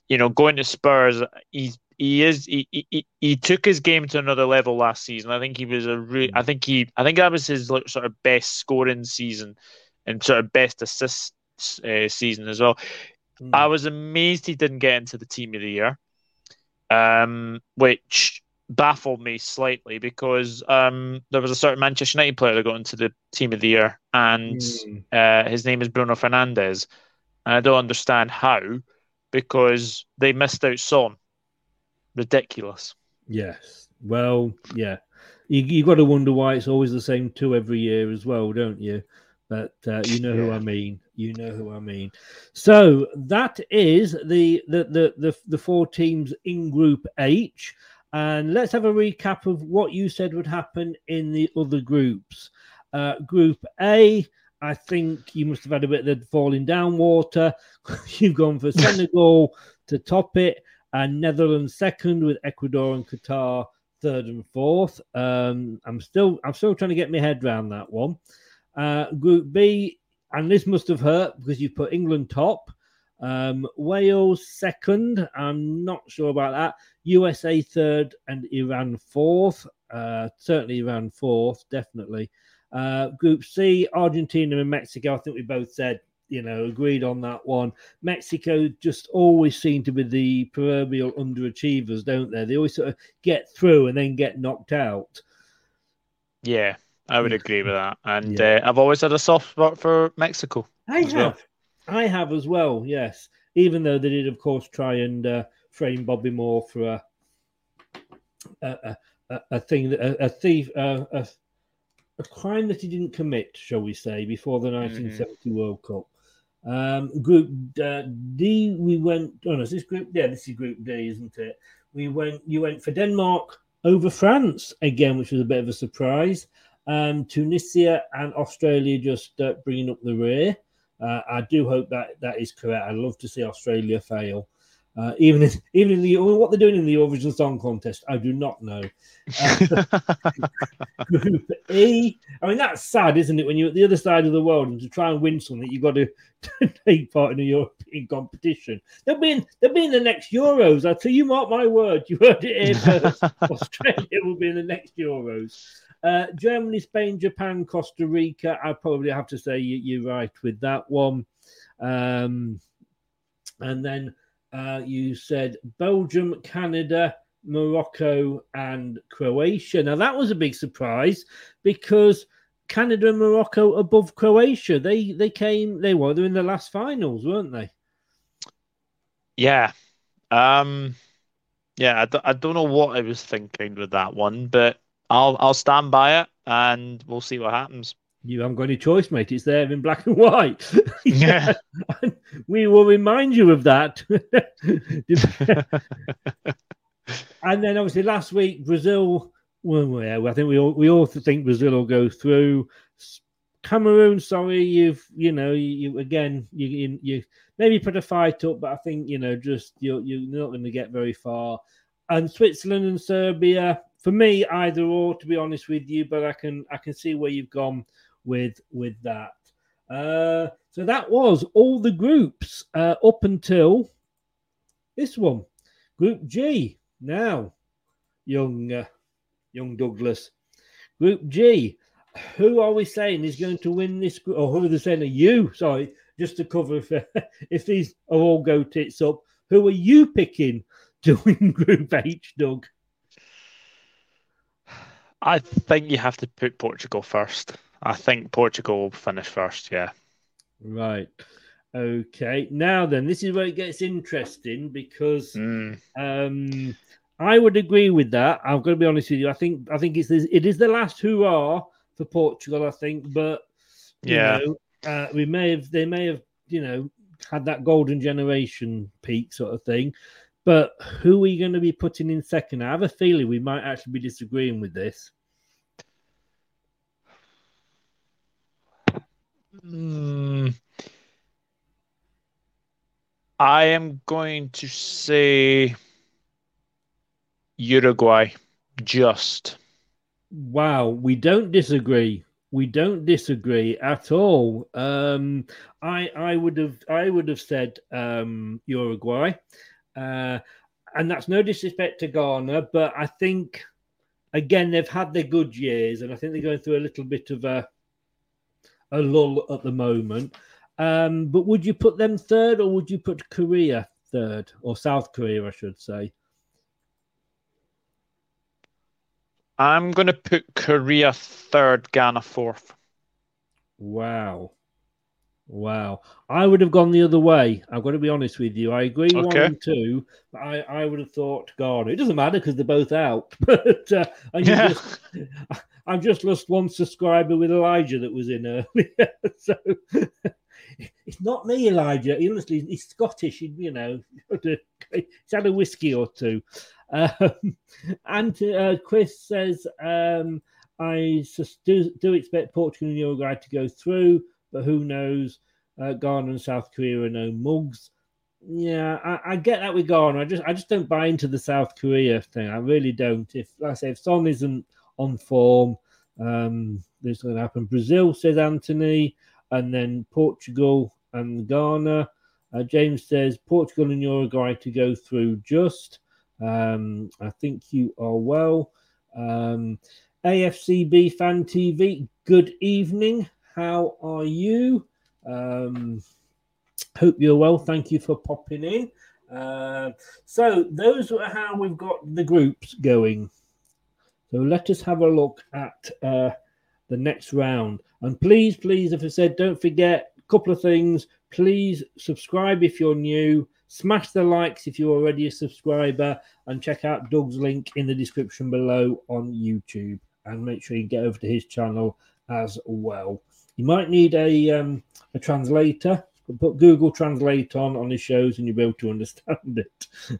you know, going to Spurs, he's he is he, he, he took his game to another level last season. I think he was a re- I think he I think that was his like, sort of best scoring season and sort of best assist uh, season as well. Mm. I was amazed he didn't get into the team of the year, um, which baffled me slightly because um, there was a certain Manchester United player that got into the team of the year, and mm. uh, his name is Bruno Fernandes, and I don't understand how because they missed out Son. Ridiculous. Yes. Well, yeah. You you got to wonder why it's always the same two every year as well, don't you? But uh, you know who I mean. You know who I mean. So that is the the the the, the four teams in Group H. And let's have a recap of what you said would happen in the other groups. Uh, group A, I think you must have had a bit of the falling down water. You've gone for Senegal to top it, and Netherlands second with Ecuador and Qatar third and fourth. Um, I'm still I'm still trying to get my head around that one. Uh, group B, and this must have hurt because you've put England top, um, Wales second. I'm not sure about that. USA third and Iran fourth. Uh, certainly Iran fourth, definitely. Uh, group C, Argentina and Mexico. I think we both said, you know, agreed on that one. Mexico just always seem to be the proverbial underachievers, don't they? They always sort of get through and then get knocked out. Yeah, I would agree with that. And yeah. uh, I've always had a soft spot for Mexico. I have. Well. I have as well, yes. Even though they did, of course, try and uh, frame Bobby Moore for a a, a, a thing that a, a thief a, a, a crime that he didn't commit, shall we say, before the 1970 mm-hmm. World Cup. Um, group uh, D, we went. Oh no, is this group? Yeah, this is Group D, isn't it? We went. You went for Denmark over France again, which was a bit of a surprise. Um, Tunisia and Australia just uh, bringing up the rear. Uh, I do hope that that is correct. I'd love to see Australia fail. Uh, even if, even in the what they're doing in the Eurovision Song Contest, I do not know. Uh, group E, I mean that's sad, isn't it? When you're at the other side of the world and to try and win something, you've got to take part in a European competition. They'll be in they'll be in the next Euros. I tell you, mark my word, you heard it here first. Australia will be in the next Euros. Uh, Germany, Spain, Japan, Costa Rica. I probably have to say you, are right with that one. Um, and then uh, you said Belgium, Canada, Morocco, and Croatia. Now that was a big surprise because Canada and Morocco above Croatia. They they came. They were they're in the last finals, weren't they? Yeah. Um. Yeah, I d- I don't know what I was thinking with that one, but I'll I'll stand by it, and we'll see what happens. You haven't got any choice, mate. It's there in black and white. yeah, we will remind you of that. and then, obviously, last week Brazil. Well, yeah, I think we all we all think Brazil will go through. Cameroon, sorry, you've you know you, you again you, you, you maybe put a fight up, but I think you know just you're you're not going to get very far. And Switzerland and Serbia, for me, either or, to be honest with you. But I can I can see where you've gone with with that. Uh, so that was all the groups uh, up until this one, Group G. Now, young uh, young Douglas, Group G. Who are we saying is going to win this group? Or who are they saying? Are you? Sorry, just to cover if if these are all go tits up. Who are you picking to win Group H, Doug? I think you have to put Portugal first. I think Portugal will finish first. Yeah. Right. Okay. Now then, this is where it gets interesting because mm. um, I would agree with that. I'm going to be honest with you. I think I think it's it is the last hurrah for Portugal. I think, but yeah, know, uh, we may have they may have you know had that golden generation peak sort of thing. But who are you going to be putting in second? I have a feeling we might actually be disagreeing with this. Mm, I am going to say Uruguay. Just. Wow, we don't disagree. we don't disagree at all. Um, I I would have I would have said um, Uruguay, uh, and that's no disrespect to Ghana, but I think again they've had their good years, and I think they're going through a little bit of a a lull at the moment. Um, but would you put them third, or would you put Korea third, or South Korea, I should say? I'm going to put Korea third, Ghana fourth. Wow. Wow. I would have gone the other way. I've got to be honest with you. I agree one and two. But I, I would have thought Ghana. It doesn't matter because they're both out. But uh, I Yeah. just, I've just lost one subscriber with Elijah that was in earlier. so it's not me, Elijah. He honestly, he's Scottish. He, you know, he's had a whiskey or two. Um, and uh, Chris says, um, I do, do expect Portugal and Uruguay to go through, but who knows? Uh, Ghana and South Korea are no mugs. Yeah, I, I get that with Ghana. I just I just don't buy into the South Korea thing. I really don't. If like I say, if Son isn't on form, um, this is going to happen. Brazil says Anthony, and then Portugal and Ghana. Uh, James says Portugal and Uruguay to go through. Just, um, I think you are well. Um, AFCB Fan TV. Good evening. How are you? Um, hope you're well. Thank you for popping in. Uh, so those are how we've got the groups going. So let us have a look at uh, the next round. And please, please, if I said, don't forget a couple of things. Please subscribe if you're new. Smash the likes if you're already a subscriber, and check out Doug's link in the description below on YouTube. And make sure you get over to his channel as well. You might need a um, a translator. Put Google Translate on on his shows, and you'll be able to understand it.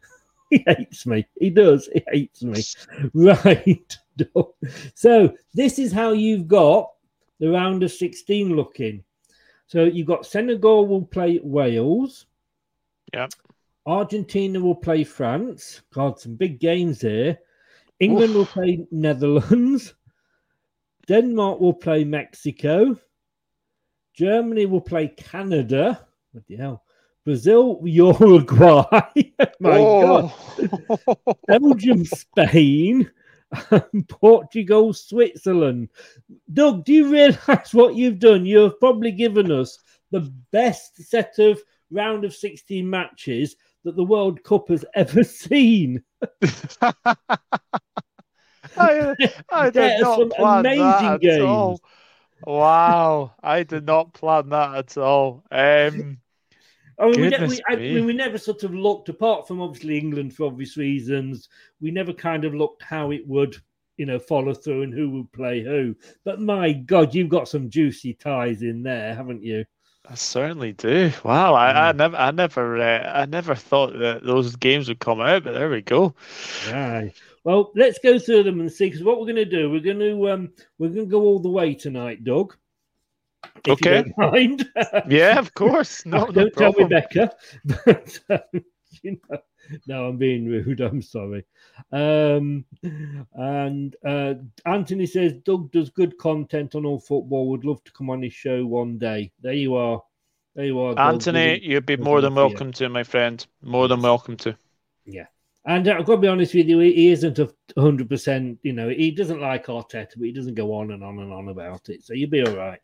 he hates me. He does. He hates me. Right. so this is how you've got the round of 16 looking. So you've got Senegal will play Wales. Yeah. Argentina will play France. God, some big games here. England will play Netherlands. Denmark will play Mexico. Germany will play Canada. What the hell? Brazil, Uruguay. My oh. God. Belgium, Spain. and Portugal, Switzerland. Doug, do you realize what you've done? You've probably given us the best set of round of 16 matches that the World Cup has ever seen. I, I did not plan amazing that games. at all. Wow, I did not plan that at all. Um, I mean, we, ne- we, I mean, we never sort of looked, apart from obviously England for obvious reasons, we never kind of looked how it would, you know, follow through and who would play who. But my God, you've got some juicy ties in there, haven't you? I certainly do. Wow, I, I never, I never, uh, I never thought that those games would come out, but there we go. Right. Well, let's go through them and see. Because what we're going to do, we're going to um, we're going to go all the way tonight, Doug. Okay. You don't mind. Yeah, of course. No, no don't tell problem. Rebecca. But, um, you know, no, I'm being rude. I'm sorry. Um, and uh, Anthony says Doug does good content on all football. Would love to come on his show one day. There you are. There you are, Anthony, Giving- you'd be more than welcome to, my friend. More than welcome to. Yeah. And uh, I've got to be honest with you, he he isn't a hundred percent. You know, he doesn't like Arteta, but he doesn't go on and on and on about it. So you'll be all right.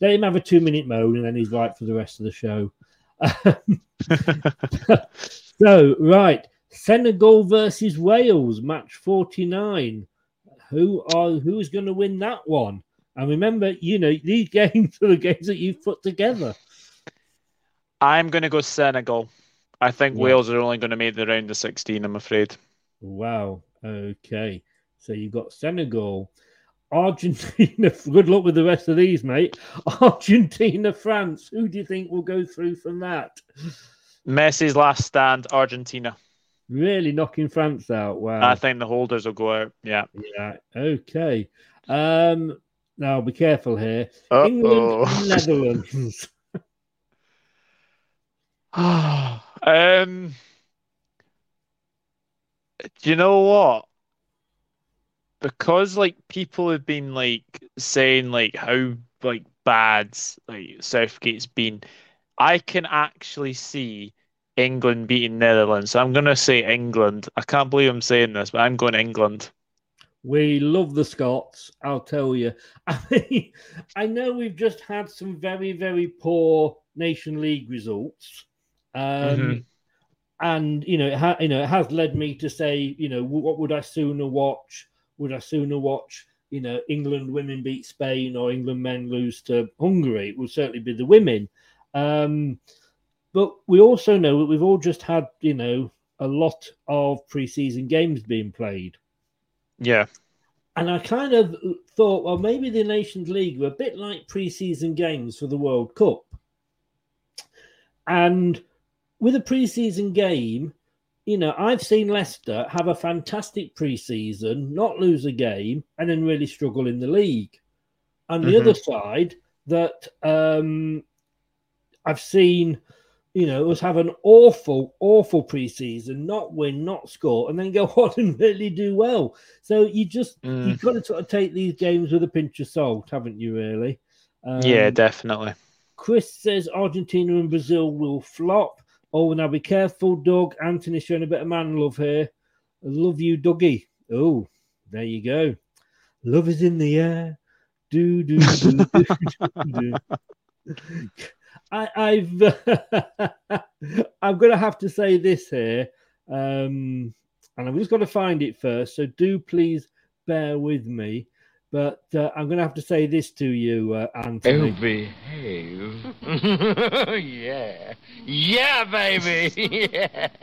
Let him have a two-minute moan, and then he's right for the rest of the show. so right, Senegal versus Wales, match forty-nine. Who are who's going to win that one? And remember, you know, these games are the games that you've put together. I'm going to go Senegal. I think Yeah. Wales are only going to make the round of 16, I'm afraid. Wow. Okay. So you've got Senegal, Argentina. Good luck with the rest of these, mate. Argentina, France. Who do you think will go through from that? Messi's last stand, Argentina. Really knocking France out. Wow. I think the holders will go out. Yeah. Yeah. Okay. Um. Now be careful here. Uh-oh. England, and Netherlands. um, do you know what? because like people have been like saying like how like bad like Southgate's been. I can actually see England beating Netherlands. So I'm gonna say England. I can't believe I'm saying this, but I'm going England. We love the Scots, I'll tell you. I mean, I know we've just had some very, very poor Nation League results. Um, Mhm. And, you know, it ha- you know, it has led me to say, you know, what would I sooner watch? Would I sooner watch, you know, England women beat Spain or England men lose to Hungary? It would certainly be the women. Um, but we also know that we've all just had, you know, a lot of preseason games being played. Yeah. And I kind of thought, well, maybe the Nations League were a bit like preseason games for the World Cup. And with a preseason game, you know, I've seen Leicester have a fantastic preseason, not lose a game, and then really struggle in the league. On the Mhm. other side, that um, I've seen, you know, us have an awful, awful preseason, not win, not score, and then go on and really do well. So you just Mm. you've got to sort of take these games with a pinch of salt, haven't you? Really? Um, yeah, definitely. Chris says Argentina and Brazil will flop. Oh, now be careful, Doug. Anthony's showing a bit of man love here. Love you, Dougie. Oh, there you go. Love is in the air. Do do do do. do, do. I, I've I'm going to have to say this here, um, and I've just got to find it first. So do please bear with me. But uh, I'm going to have to say this to you, uh, Anthony. Oh, behave. yeah. Yeah, baby. Yeah.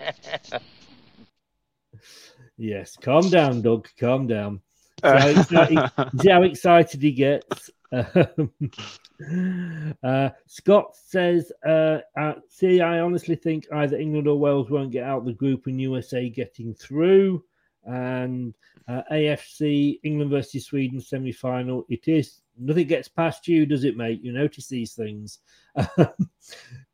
Yes, calm down, Doug. Calm down. See how excited, see how excited he gets. Um, uh, Scott says, uh, uh, "See, I honestly think either England or Wales won't get out the group, and USA getting through." And uh, AFC England versus Sweden semi-final. It is nothing gets past you, does it, mate? You notice these things.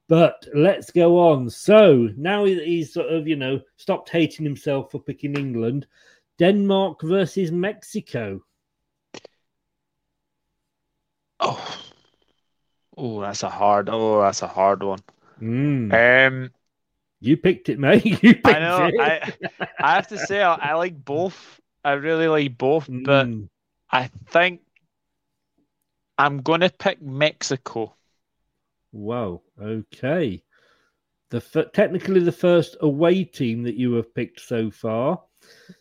But let's go on. So now he's sort of, you know, stopped hating himself for picking England. Denmark versus Mexico. Oh, oh, that's a hard. Oh, that's a hard one. Mm. Um, you picked it, mate. You picked I know. it. I I have to say I, I like both. I really like both, but Mm. I think I'm gonna pick Mexico. Wow. Okay. The f- technically the first away team that you have picked so far.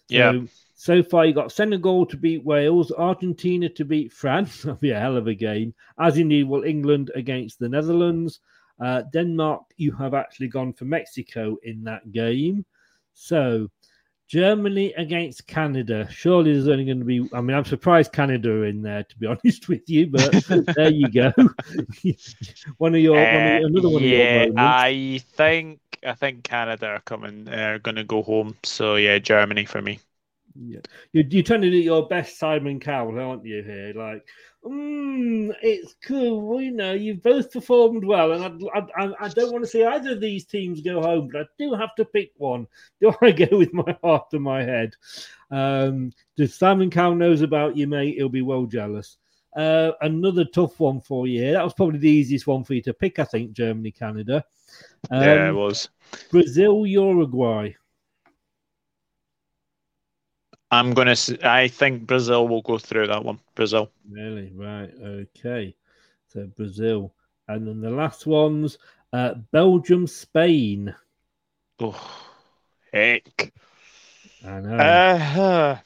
Yeah. So, so far you got Senegal to beat Wales, Argentina to beat France. That'll be a hell of a game. As indeed will England against the Netherlands. Uh, Denmark, you have actually gone for Mexico in that game. So Germany against Canada. Surely there's only going to be. I mean, I'm surprised Canada are in there, to be honest with you. But there you go. one of your, one of, Uh, another one yeah, of your moments. I think I think Canada are coming. They're gonna go home. So yeah, Germany for me. Yeah. You're, you're trying to do your best Simon Cowell, aren't you? Here, like, mm, it's cool. You know, you've both performed well, and I'd, I'd, I, I don't want to see either of these teams go home, but I do have to pick one. Do I go with my heart and my head? Um, if Simon Cowell knows about you, mate, he'll be well jealous. Uh, another tough one for you. That was probably the easiest one for you to pick, I think. Germany, Canada, um, yeah, it was. Brazil, Uruguay. I'm gonna. I think Brazil will go through that one. Brazil. Really? Right. Okay. So Brazil. And then the last ones uh, Belgium, Spain. Oh, heck. I know. Uh,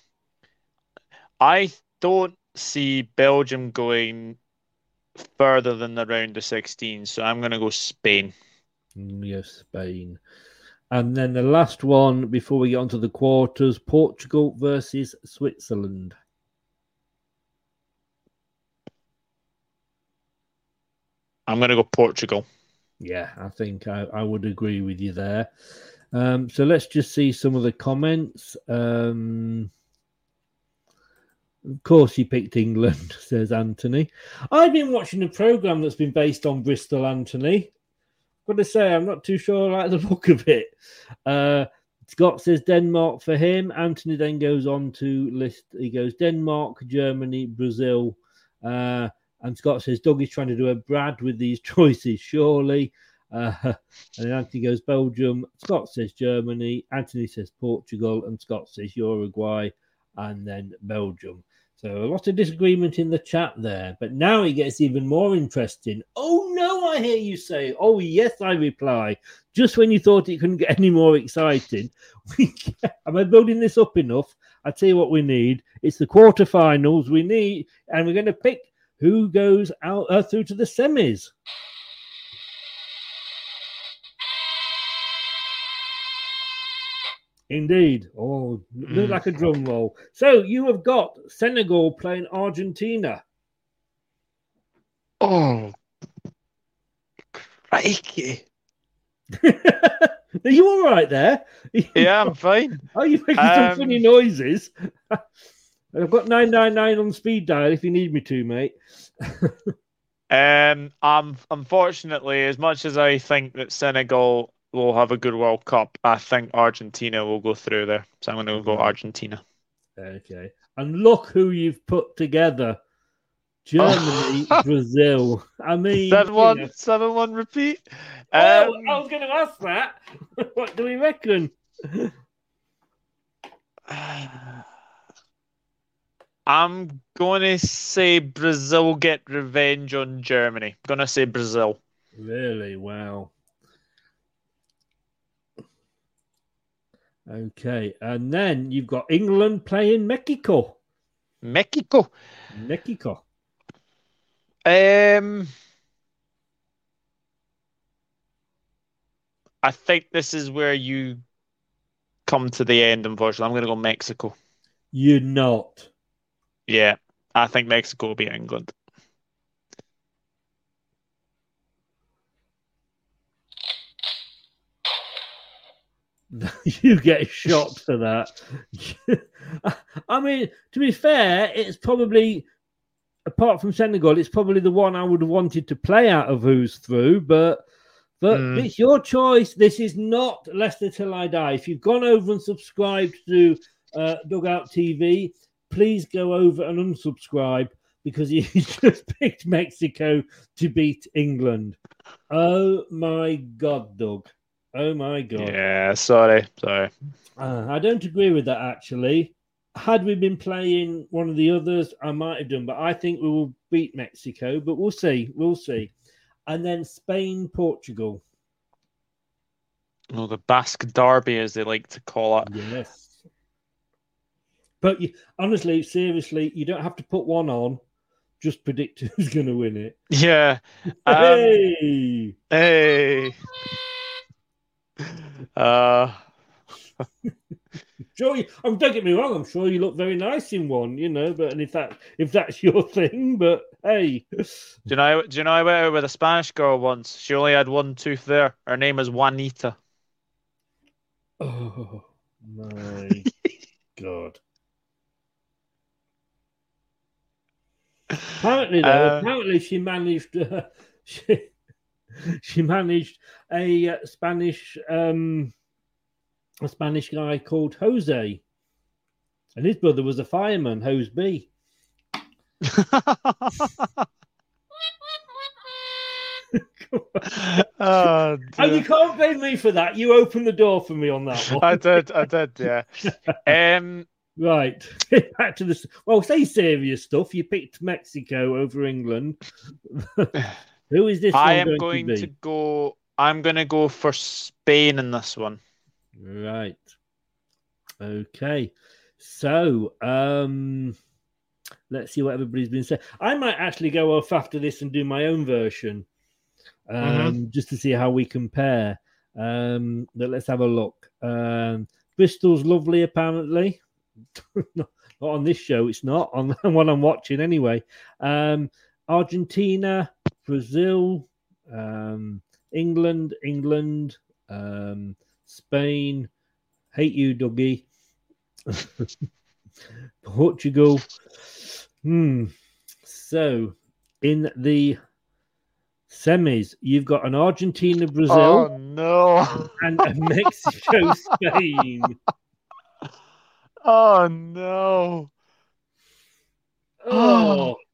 I don't see Belgium going further than the round of 16, so I'm going to go Spain. Mm, yes, Spain. And then the last one before we get onto the quarters Portugal versus Switzerland. I'm going to go Portugal. Yeah, I think I, I would agree with you there. Um, so let's just see some of the comments. Um, of course, he picked England, says Anthony. I've been watching a program that's been based on Bristol, Anthony. To say, I'm not too sure I like the look of it. Uh, Scott says Denmark for him. Anthony then goes on to list. He goes Denmark, Germany, Brazil. Uh, and Scott says Doug is trying to do a Brad with these choices, surely. Uh, and then Anthony goes Belgium. Scott says Germany. Anthony says Portugal. And Scott says Uruguay. And then Belgium. So a lot of disagreement in the chat there. But now it gets even more interesting. Oh no, I hear you say. Oh yes, I reply. Just when you thought it couldn't get any more exciting, am I building this up enough? I tell you what we need. It's the quarterfinals we need, and we're going to pick who goes out uh, through to the semis. Indeed. Oh, look Mm. like a drum roll. So you have got Senegal playing Argentina. Oh, crikey. Are you all right there? Yeah, I'm fine. Are you making some Um, funny noises? I've got 999 on speed dial if you need me to, mate. Um, I'm unfortunately, as much as I think that Senegal will have a good World Cup, I think Argentina will go through there. So I'm going to go Argentina. Okay. And look who you've put together Germany, Brazil. I mean, Seven you know- seven one repeat. Oh, Um, I was going to ask that. what do we reckon? I'm going to say Brazil get revenge on Germany. I'm going to say Brazil. Really? Wow. Okay. And then you've got England playing Mexico. Mexico. Mexico. Um, I think this is where you come to the end. Unfortunately, I'm going to go Mexico. You're not. Yeah, I think Mexico will beat England. you get shot for that. I mean, to be fair, it's probably apart from Senegal, it's probably the one I would have wanted to play out of who's through, but but Mm. it's your choice. This is not Leicester Till I Die. If you've gone over and subscribed to uh, Dugout TV, please go over and unsubscribe because you just picked Mexico to beat England. Oh my god, Doug. Oh my god. Yeah, sorry, sorry. Uh, I don't agree with that actually. Had we been playing one of the others, I might have done, but I think we will beat Mexico, but we'll see. We'll see. And then Spain, Portugal. Well, the Basque Derby, as they like to call it. Yes. But you, honestly, seriously, you don't have to put one on. Just predict who's going to win it. Yeah. Um, hey! Hey. Uh, Sure, you, I'm don't get me wrong. I'm sure you look very nice in one, you know. But and if that if that's your thing, but hey, do you know? Do you know I went out with a Spanish girl once? She only had one tooth there. Her name is Juanita. Oh my god. Apparently, though, Uh, apparently she managed. Uh, she, she managed a uh, Spanish um, a Spanish guy called Jose, and his brother was a fireman, Hose B. oh, And you can't blame me for that. You opened the door for me on that one. I did. I did. Yeah. Um. Right. Back to this. Well, say serious stuff. You picked Mexico over England. Who is this? I am going to, to be? go. I'm going to go for Spain in this one. Right. Okay. So, um, let's see what everybody's been saying. I might actually go off after this and do my own version, um, Mhm. just to see how we compare. Um, but let's have a look. Um, Bristol's lovely, apparently. not not on this show, it's not on the one I'm watching anyway. Um, Argentina, Brazil, um, England, England, um, Spain. Hate you, Dougie. Portugal. Hmm. So, in the Semis. You've got an Argentina, Brazil, Oh no! and a Mexico, Spain. Oh no! Oh.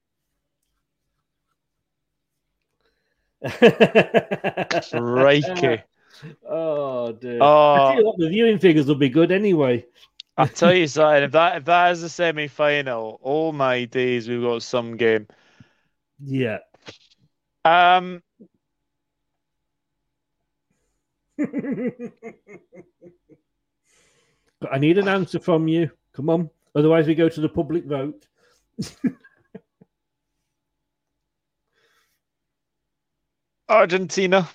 Crikey. Oh dear. Oh. I tell you what, the viewing figures will be good anyway. I tell you something. If that if that is the semi final, oh my days, we've got some game. Yeah. Um, But I need an answer from you. Come on. Otherwise, we go to the public vote. Argentina.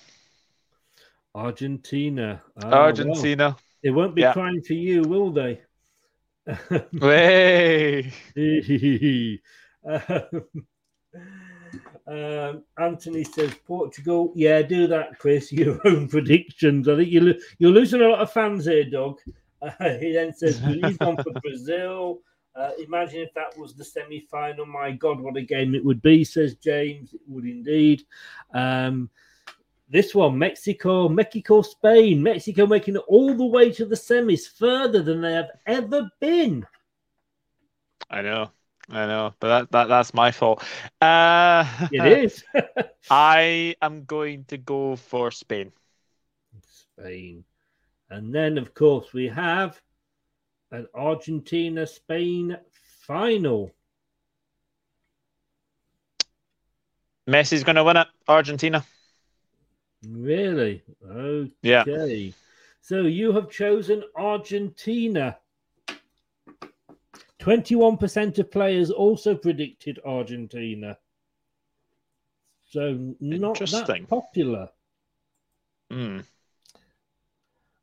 Argentina. Ah, Argentina. well, they won't be Yeah. crying for you, will they? Way. um, Anthony says Portugal. Yeah, do that, Chris. Your own predictions. I think you're you're losing a lot of fans here, Doug. Uh, he then says he's gone for Brazil. Uh, imagine if that was the semi-final. My God, what a game it would be, says James. It would indeed. Um, this one, Mexico, Mexico, Spain. Mexico making it all the way to the semis, further than they have ever been. I know. I know, but that, that that's my fault. Uh, It is. I am going to go for Spain. Spain. And then, of course, we have an Argentina Spain final. Messi's going to win it. Argentina. Really? Okay. Yeah. So you have chosen Argentina. 21% of players also predicted Argentina. So not that popular. Hmm.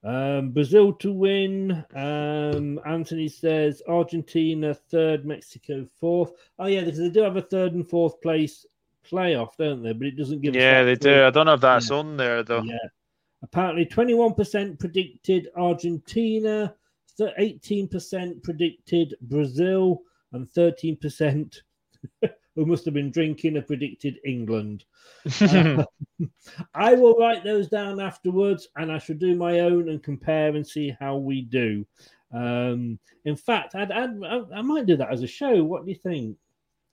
Um, Brazil to win. Um, Anthony says Argentina third, Mexico fourth. Oh yeah, because they do have a third and fourth place playoff, don't they? But it doesn't give. Yeah, they do. I don't know if that's on there though. Yeah. Apparently, twenty-one percent predicted Argentina, eighteen percent predicted Brazil, and thirteen percent who must have been drinking have predicted England. Uh, I will write those down afterwards, and I shall do my own and compare and see how we do. Um, in fact, I'd, I'd, I might do that as a show. What do you think?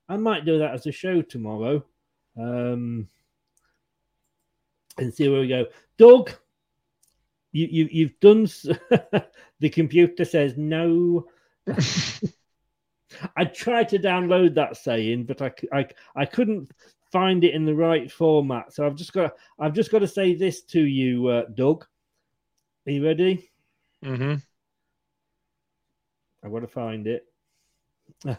I might do that as a show tomorrow, um, and see where we go. Doug, you, you you've done. the computer says no. I tried to download that saying, but I I couldn't find it in the right format. So I've just got I've just got to say this to you, uh, Doug. Are you ready? hmm I've got to find it.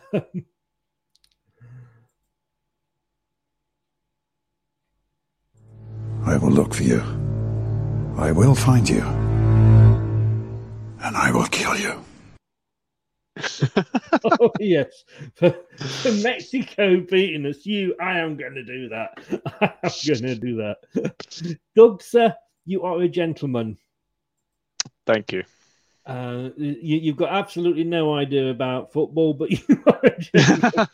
I will look for you. I will find you. And I will kill you. oh yes, Mexico beating us, you, I am going to do that. I am going to do that. Doug, sir, you are a gentleman. Thank you. Uh, you, you've got absolutely no idea about football, but you are a gentleman.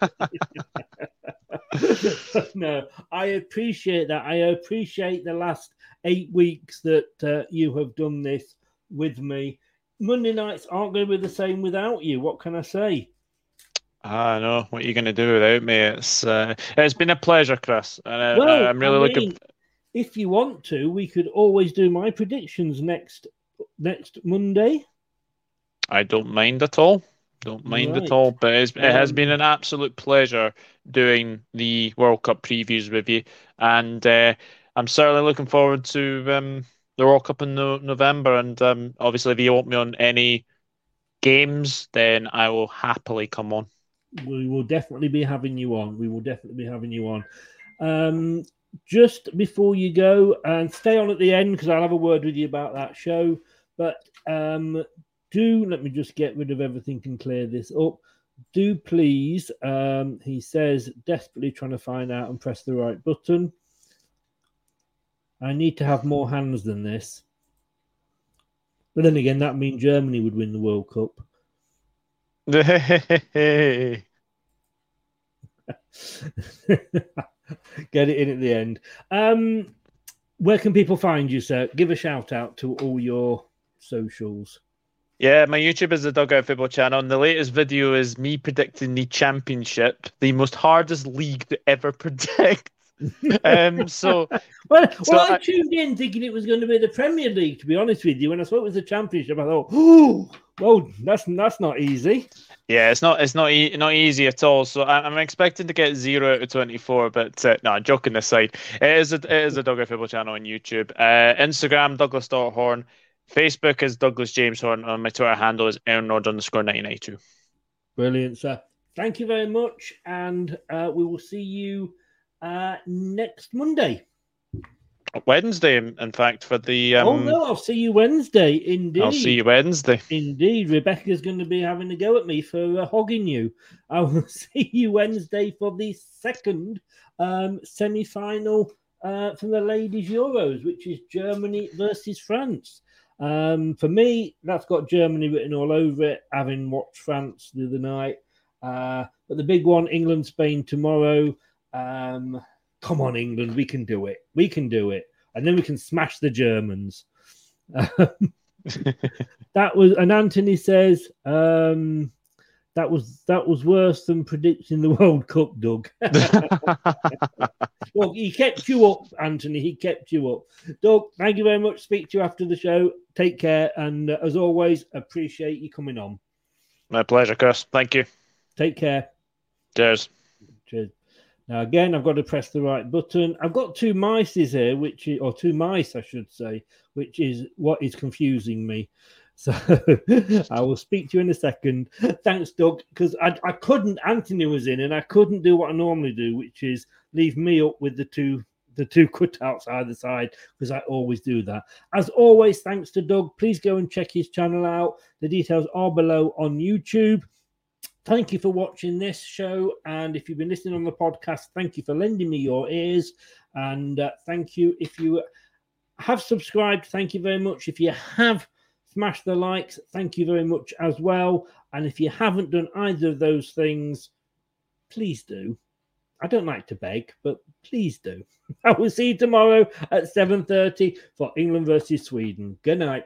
no, I appreciate that. I appreciate the last eight weeks that uh, you have done this with me. Monday nights aren't going to be the same without you. What can I say? I know what you're going to do without me. It's uh, it's been a pleasure, Chris, and uh, Well, I'm really I looking. If you want to, we could always do my predictions next next Monday. I don't mind at all. Don't mind Right. at all. But it's, it has Um, been an absolute pleasure doing the World Cup previews with you, and uh, I'm certainly looking forward to um, the World Cup in no- November. And um, obviously, if you want me on any games, then I will happily come on. We will definitely be having you on. We will definitely be having you on. Um, just before you go, and stay on at the end because I'll have a word with you about that show. But um, do let me just get rid of everything and clear this up. Do please, um, he says, desperately trying to find out and press the right button. I need to have more hands than this. But then again, that means Germany would win the World Cup. Get it in at the end. Um, where can people find you, sir? Give a shout out to all your socials. Yeah, my YouTube is the Dugout Football Channel, and the latest video is me predicting the championship, the most hardest league to ever predict. um, so, well, so well I, I- tuned in thinking it was going to be the Premier League. To be honest with you, when I saw it was the Championship, I thought, "Oh, well, that's that's not easy." yeah, it's not it's not e- not easy at all. So I- I'm expecting to get zero out of twenty four, but uh, no, joking aside, it is a, it is a Dugout Football Channel on YouTube, uh, Instagram Douglas Horn, Facebook is Douglas James Horn, and my Twitter handle is Aaron Nord underscore nineteen ninety two. Brilliant, sir. Thank you very much, and uh, we will see you uh, next Monday. Wednesday, in fact, for the um, oh no, I'll see you Wednesday. Indeed, I'll see you Wednesday. Indeed, Rebecca's going to be having a go at me for uh, hogging you. I will see you Wednesday for the second um, semi-final uh, from the ladies Euros, which is Germany versus France. Um, for me, that's got Germany written all over it. Having watched France the other night, uh, but the big one, England Spain tomorrow. Um, come on, England, we can do it. We can do it, and then we can smash the Germans. that was and Anthony says um that was that was worse than predicting the World Cup, Doug. well, he kept you up, Anthony. He kept you up. Doug, thank you very much. Speak to you after the show. Take care, and uh, as always, appreciate you coming on. My pleasure, Chris. Thank you. Take care. Cheers. Cheers. Now again, I've got to press the right button. I've got two mices here, which is, or two mice, I should say, which is what is confusing me. So I will speak to you in a second. Thanks, Doug, because I, I couldn't. Anthony was in, and I couldn't do what I normally do, which is leave me up with the two the two cutouts either side because I always do that. As always, thanks to Doug. Please go and check his channel out. The details are below on YouTube. Thank you for watching this show. And if you've been listening on the podcast, thank you for lending me your ears. And uh, thank you if you have subscribed. Thank you very much. If you have smashed the likes, thank you very much as well. And if you haven't done either of those things, please do. I don't like to beg, but please do. I will see you tomorrow at 7:30 for England versus Sweden. Good night.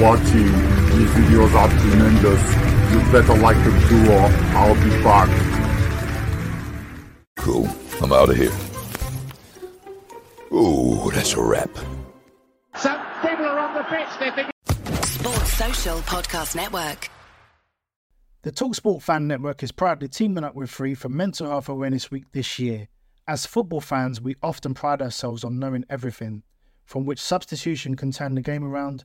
Watching. These videos are tremendous. You better like them too or I'll be back. Cool. I'm out of here. Ooh, that's a wrap. Some people are on the pitch. They think. Sports Social Podcast Network. The Talksport Fan Network is proudly teaming up with Free for Mental Health Awareness Week this year. As football fans, we often pride ourselves on knowing everything, from which substitution can turn the game around